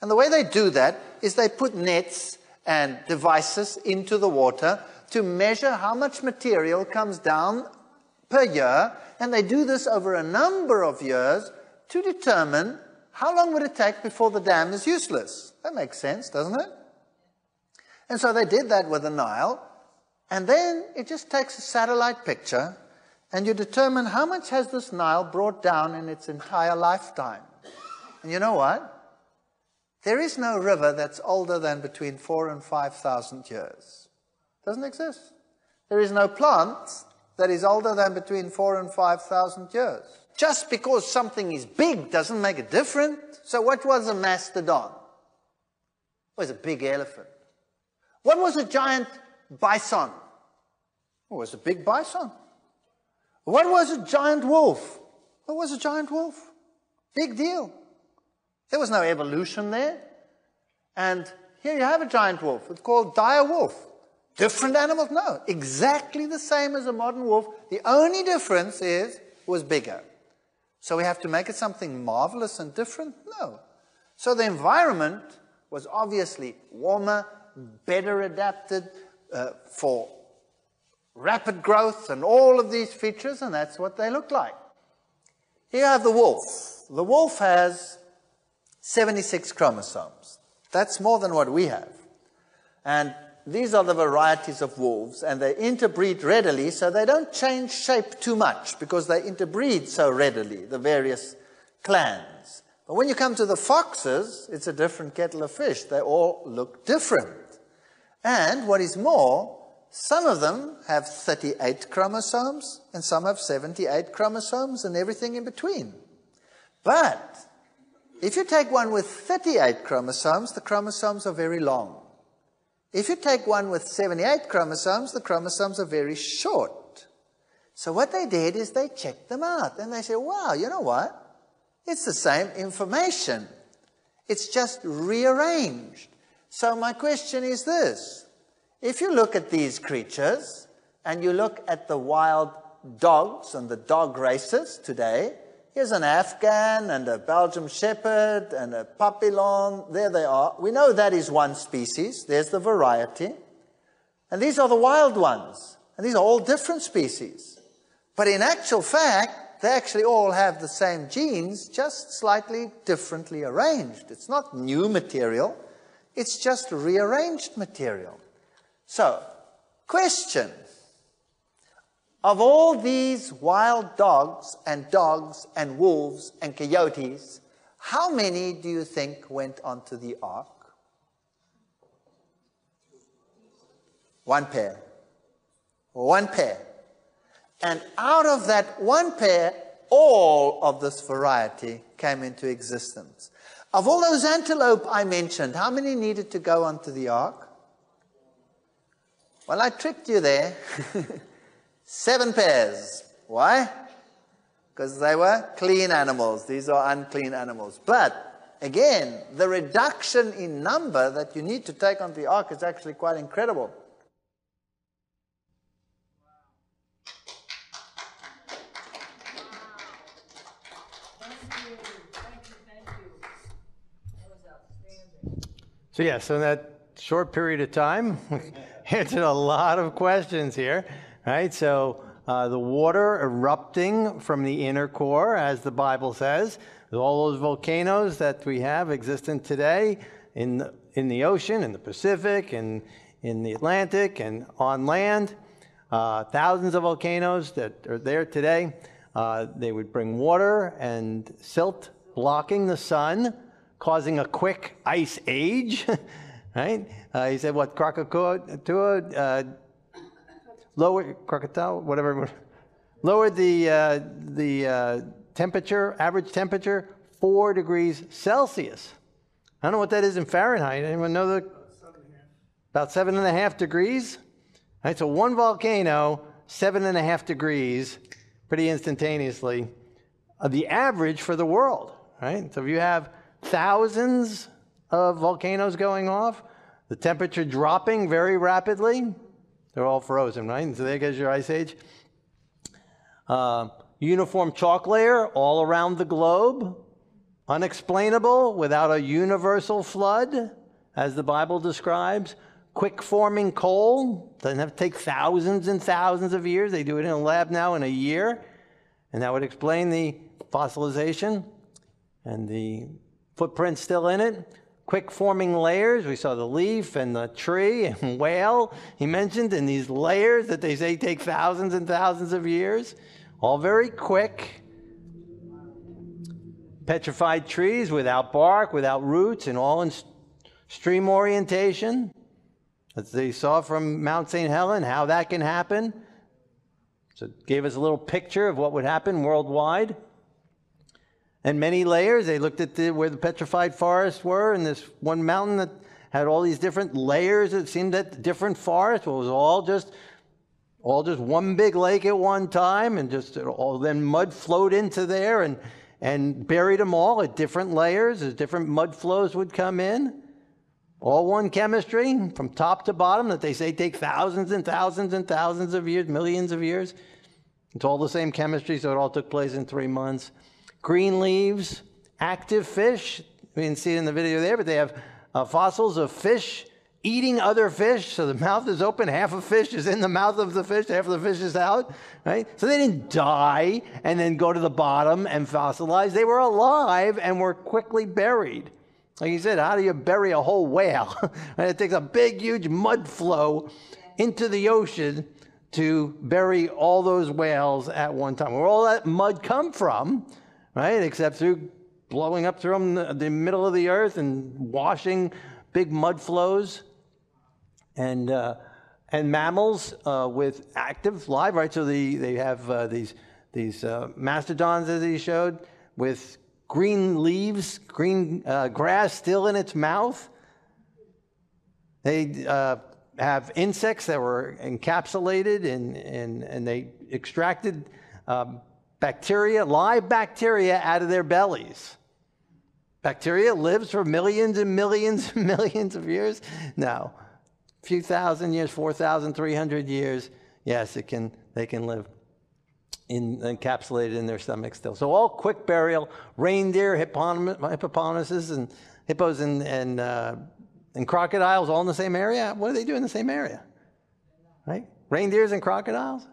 And the way they do that is they put nets and devices into the water to measure how much material comes down per year, and they do this over a number of years to determine how long would it take before the dam is useless. That makes sense, doesn't it? And so they did that with the Nile, and then it just takes a satellite picture and you determine how much has this Nile brought down in its entire lifetime. And you know what? There is no river that's older than between four and five thousand years. Doesn't exist. There is no plant that is older than between four and five thousand years. Just because something is big doesn't make it different. So what was a mastodon? It was a big elephant. What was a giant bison? It was a big bison. What was a giant wolf? What was a giant wolf? Big deal. There was no evolution there. And here you have a giant wolf. It's called dire wolf. Different animals? No. Exactly the same as a modern wolf. The only difference is it was bigger. So we have to make it something marvelous and different? No. So the environment was obviously warmer, better adapted uh, for rapid growth and all of these features, and that's what they look like. Here you have the wolf. The wolf has 76 chromosomes. That's more than what we have. And these are the varieties of wolves, and they interbreed readily, so they don't change shape too much because they interbreed so readily, the various clans. But when you come to the foxes, it's a different kettle of fish. They all look different. And what is more, some of them have 38 chromosomes, and some have 78 chromosomes, and everything in between. But if you take one with 38 chromosomes, the chromosomes are very long. If you take one with 78 chromosomes, the chromosomes are very short. So what they did is they checked them out, and they said, wow, you know what? It's the same information. It's just rearranged. So my question is this. If you look at these creatures and you look at the wild dogs and the dog races today, here's an Afghan and a Belgian Shepherd and a Papillon. There they are. We know that is one species. There's the variety. And these are the wild ones. And these are all different species. But in actual fact, they actually all have the same genes, just slightly differently arranged. It's not new material. It's just rearranged material. So, Question. Of all these wild dogs and dogs and wolves and coyotes, how many do you think went onto the ark? One pair. One pair. And out of that one pair, all of this variety came into existence. Of all those antelope I mentioned, how many needed to go onto the ark? Well, I tricked you there. Seven pairs. Why? Because they were clean animals. These are unclean animals. But again, the reduction in number that you need to take onto the ark is actually quite incredible. So, yeah, so in that short period of time, answered a lot of questions here, right? So, uh, the water erupting from the inner core, as the Bible says, all those volcanoes that we have existent today in the, in the ocean, in the Pacific, and in the Atlantic, and on land. Uh, thousands of volcanoes that are there today. Uh, they would bring water and silt blocking the sun causing a quick ice age, right? Uh, he said, what, Krakatoa, uh, lower, Krakatoa, whatever, lowered the, uh, the uh, temperature, average temperature, four degrees Celsius. I don't know what that is in Fahrenheit. Anyone know the? About seven and a half degrees. Right, so one volcano, seven and a half degrees, pretty instantaneously. Uh, the average for the world, right? So if you have thousands of volcanoes going off, the temperature dropping very rapidly. They're all frozen, right? So there goes your ice age. Uh, uniform chalk layer all around the globe. Unexplainable without a universal flood, as the Bible describes. Quick forming coal doesn't have to take thousands and thousands of years. They do it in a lab now in a year. And that would explain the fossilization and the footprint still in it. Quick forming layers. We saw the leaf and the tree and whale he mentioned in these layers that they say take thousands and thousands of years. All very quick. Petrified trees without bark, without roots, and all in stream orientation. As they saw from Mount St. Helen, how that can happen. So it gave us a little picture of what would happen worldwide and many layers. They looked at the, where the petrified forests were, and this one mountain that had all these different layers. It seemed that different forests well, it was all just all just one big lake at one time, and just all then mud flowed into there and and buried them all at different layers as different mud flows would come in. All one chemistry from top to bottom that they say take thousands and thousands and thousands of years, millions of years. It's all the same chemistry, so it all took place in three months green leaves, active fish. We didn't see it in the video there, but they have uh, fossils of fish eating other fish. So the mouth is open, half of fish is in the mouth of the fish, half of the fish is out, right? So they didn't die and then go to the bottom and fossilize. They were alive and were quickly buried. Like you said, how do you bury a whole whale? it takes a big, huge mud flow into the ocean to bury all those whales at one time. Where all that mud come from right? Except through blowing up through the, the middle of the earth and washing big mud flows. And, uh, and mammals uh, with active live, right? So the, they have uh, these, these uh, mastodons, as he showed, with green leaves, green uh, grass still in its mouth. They uh, have insects that were encapsulated and, and, and they extracted um, bacteria, live bacteria out of their bellies. Bacteria lives for millions and millions and millions of years? No. A few thousand years, 4,300 years, yes, it can, they can live in, encapsulated in their stomach still. So all quick burial, reindeer, hippopotamuses, and hippos and, and, uh, and crocodiles all in the same area. What do they do in the same area? Right? Reindeers and crocodiles?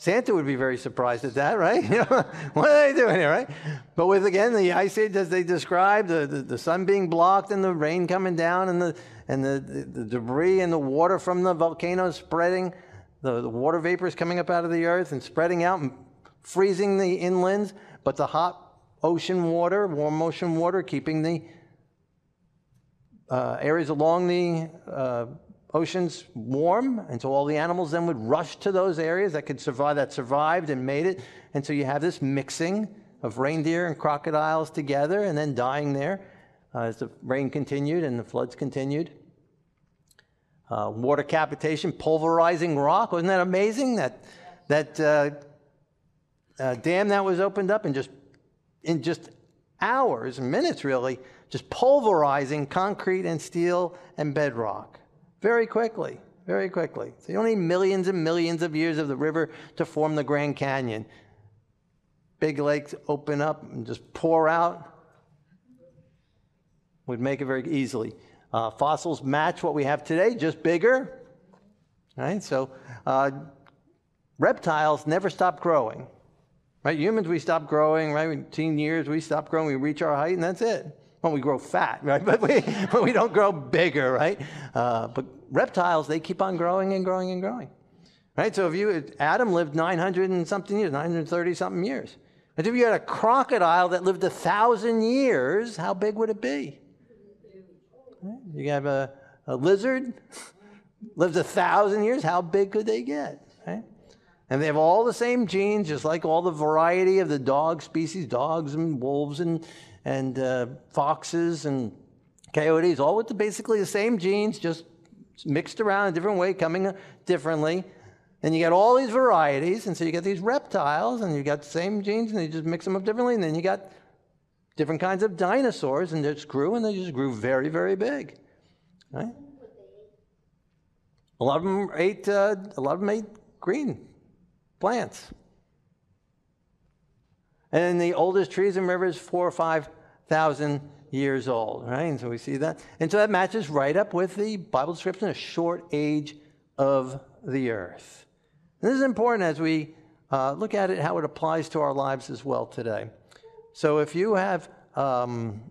Santa would be very surprised at that, right? what are they doing here, right? But with, again, the ice age as they described, the, the, the sun being blocked and the rain coming down and, the, and the, the, the debris and the water from the volcano spreading, the, the water vapors coming up out of the earth and spreading out and freezing the inlands, but the hot ocean water, warm ocean water, keeping the uh, areas along the uh, oceans warm, and so all the animals then would rush to those areas that could survive, that survived and made it, and so you have this mixing of reindeer and crocodiles together, and then dying there uh, as the rain continued and the floods continued. Uh, water cavitation, pulverizing rock, wasn't that amazing? That that uh, uh, dam that was opened up in just in just hours, minutes really, just pulverizing concrete and steel and bedrock very quickly, very quickly. So you don't need millions and millions of years of the river to form the Grand Canyon. Big lakes open up and just pour out. Would make it very easily. Uh, fossils match what we have today, just bigger. Right? So uh, reptiles never stop growing. Right? Humans, we stop growing, right? In teen years, we stop growing, we reach our height, and that's it. Well, we grow fat, right? But we, but we don't grow bigger, right? Uh, but reptiles, they keep on growing and growing and growing. Right? So if you, Adam lived 900 and something years, 930 something years. But if you had a crocodile that lived a thousand years, how big would it be? You have a, a lizard, lives a thousand years, how big could they get? Right? And they have all the same genes, just like all the variety of the dog species, dogs and wolves and, and uh, foxes and coyotes, all with the, basically the same genes, just mixed around a different way, coming differently. And you get all these varieties, and so you get these reptiles, and you got the same genes, and you just mix them up differently, and then you got different kinds of dinosaurs, and they just grew, and they just grew very, very big. Right? A lot of them ate. Uh, a lot of them ate green plants. And the oldest trees and rivers, four or five thousand years old, right? And so we see that. And so that matches right up with the Bible description, a short age of the earth. And this is important as we uh, look at it, how it applies to our lives as well today. So if you have um,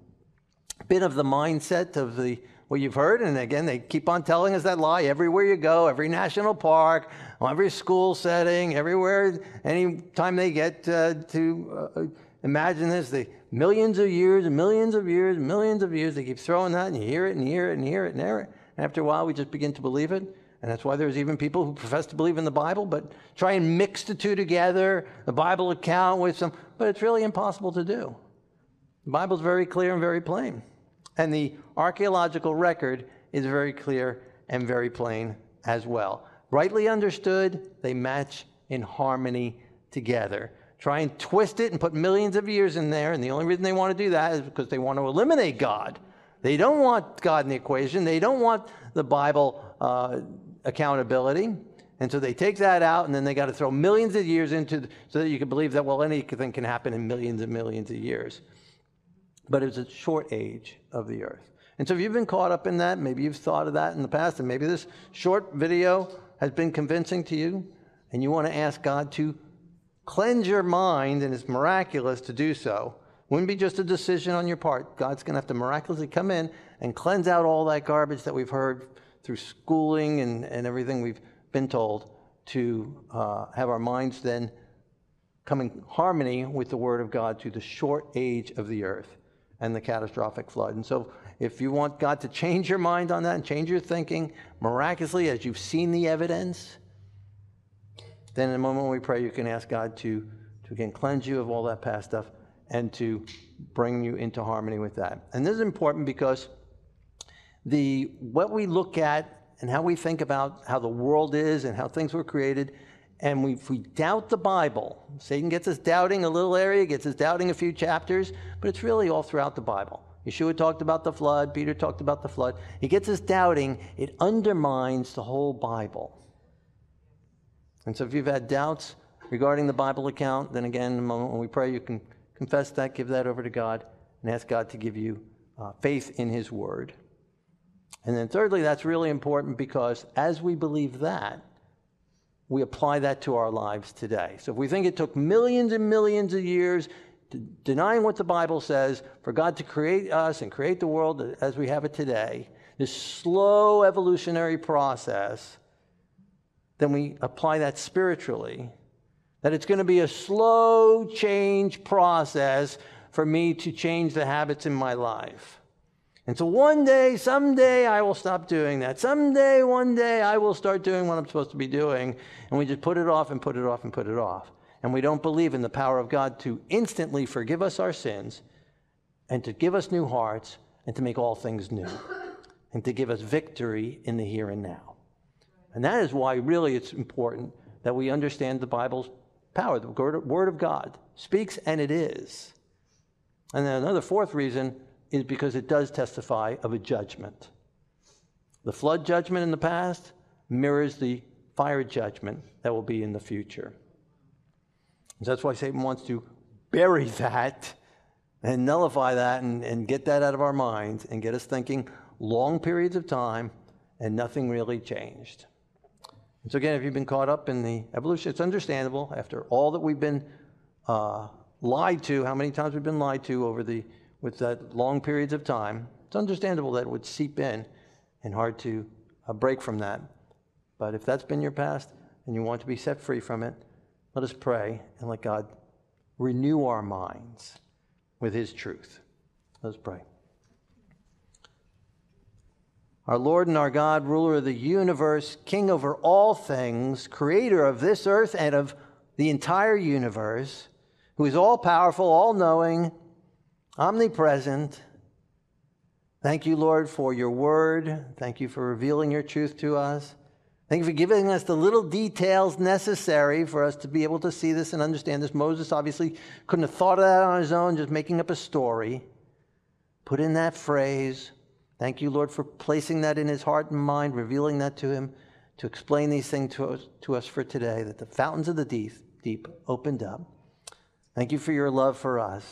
been of the mindset of the what you've heard, and again, they keep on telling us that lie everywhere you go, every national park, every school setting, everywhere, anytime they get uh, to uh, imagine this, the millions of years millions of years, millions of years, they keep throwing that, and you hear it and hear it and hear it and hear it. And after a while, we just begin to believe it. And that's why there's even people who profess to believe in the Bible, but try and mix the two together, the Bible account with some, but it's really impossible to do. The Bible's very clear and very plain. And the archaeological record is very clear and very plain as well. Rightly understood, they match in harmony together. Try and twist it and put millions of years in there, and the only reason they want to do that is because they want to eliminate God. They don't want God in the equation. They don't want the Bible uh, accountability. And so they take that out, and then they got to throw millions of years into the, so that you can believe that, well, anything can happen in millions and millions of years. But it's a short age of the earth. And so if you've been caught up in that, maybe you've thought of that in the past, and maybe this short video has been convincing to you, and you want to ask God to cleanse your mind, and it's miraculous to do so. Wouldn't be just a decision on your part. God's going to have to miraculously come in and cleanse out all that garbage that we've heard through schooling and, and everything we've been told to uh, have our minds then come in harmony with the Word of God to the short age of the earth and the catastrophic flood. And so, if you want God to change your mind on that and change your thinking miraculously as you've seen the evidence, then in a moment when we pray, you can ask God to, to again cleanse you of all that past stuff and to bring you into harmony with that. And this is important because the what we look at and how we think about how the world is and how things were created, and we, if we doubt the Bible, Satan gets us doubting a little area, gets us doubting a few chapters, but it's really all throughout the Bible. Yeshua talked about the flood, Peter talked about the flood. He gets us doubting, it undermines the whole Bible. And so if you've had doubts regarding the Bible account, then again, in a moment when we pray, you can confess that, give that over to God, and ask God to give you uh, faith in His Word. And then, thirdly, that's really important because as we believe that, we apply that to our lives today. So if we think it took millions and millions of years, denying what the Bible says, for God to create us and create the world as we have it today, this slow evolutionary process, then we apply that spiritually. That it's going to be a slow change process for me to change the habits in my life. And so one day, someday, I will stop doing that. Someday, one day, I will start doing what I'm supposed to be doing. And we just put it off and put it off and put it off. And we don't believe in the power of God to instantly forgive us our sins and to give us new hearts and to make all things new and to give us victory in the here and now. And that is why, really, it's important that we understand the Bible's power. The Word of God speaks, and it is. And then another fourth reason is because it does testify of a judgment. The flood judgment in the past mirrors the fire judgment that will be in the future. And that's why Satan wants to bury that and nullify that and, and get that out of our minds and get us thinking long periods of time and nothing really changed. And so, again, if you've been caught up in the evolution, it's understandable after all that we've been uh, lied to, how many times we've been lied to over the with that long periods of time. It's understandable that it would seep in and hard to uh, break from that. But if that's been your past and you want to be set free from it, let us pray and let God renew our minds with His truth. Let us pray. Our Lord and our God, ruler of the universe, king over all things, creator of this earth and of the entire universe, who is all powerful, all knowing, omnipresent. Thank you, Lord, for your word. Thank you for revealing your truth to us. Thank you for giving us the little details necessary for us to be able to see this and understand this. Moses obviously couldn't have thought of that on his own, just making up a story. Put in that phrase. Thank you, Lord, for placing that in his heart and mind, revealing that to him, to explain these things to us, to us for today, that the fountains of the deep, deep opened up. Thank you for your love for us.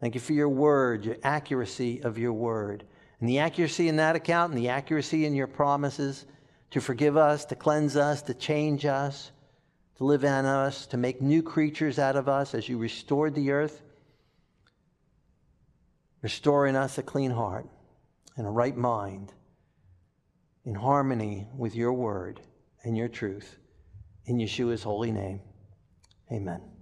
Thank you for your word, your accuracy of your word. And the accuracy in that account and the accuracy in your promises to forgive us, to cleanse us, to change us, to live in us, to make new creatures out of us as you restored the earth. Restoring us a clean heart and a right mind in harmony with your word and your truth. In Yeshua's holy name, amen.